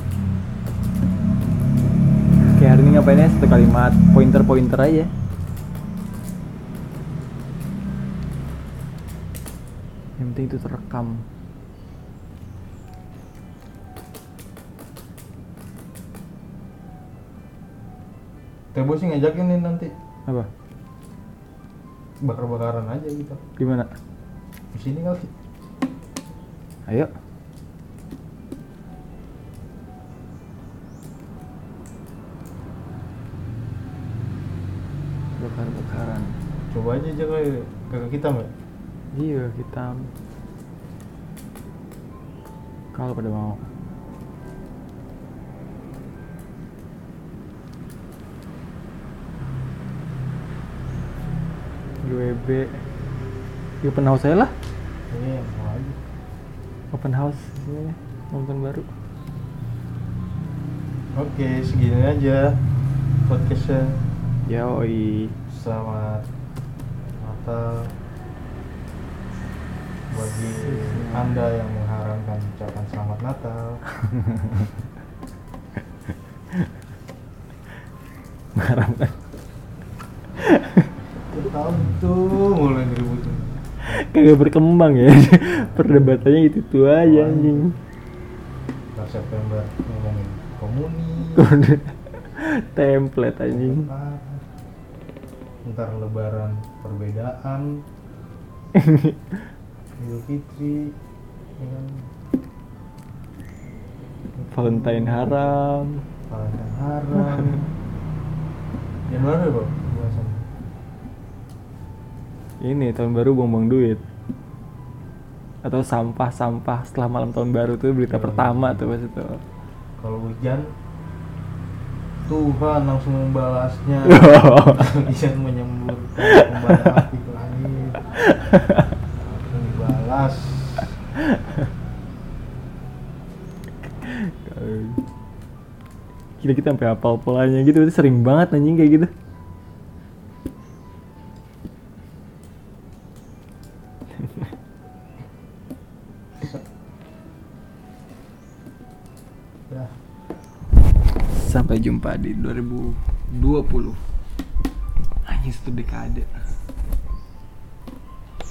Kayak hari ini ngapainnya satu kalimat pointer pointer aja. Yang penting itu terekam. Tebo sih ngajakin nih nanti Apa? bakar-bakaran aja gitu Gimana? di sini kali Ayo. Bakar-bakaran. coba aja aja kali kakak kita mbak. Iya, kita kalau pada mau. Di open house saya lah. Iya mau aja. Open house ini nonton baru. Oke segini aja podcastnya. Yoi selamat Natal bagi anda yang mengharapkan ucapan selamat Natal. Mengharapkan. Tahun tuh mulai diributin kagak berkembang ya. Perdebatannya itu tuh aja anjing. September ngomongin komuni template anjing ntar lebaran perbedaan. Idul Fitri ya kan? Valentine haram. Valentine haram. Januari pembahasan ini tahun baru buang-buang duit. Atau sampah-sampah setelah malam tahun baru tuh berita Hmm. pertama tuh pas itu. Kalau hujan Tuhan langsung membalasnya hujan menyemburkan kembali api ke langit dibalas Gila kita sampai hafal polanya gitu, itu sering banget anjing kayak gitu. Sampai jumpa di 2020. Anjing satu dekade.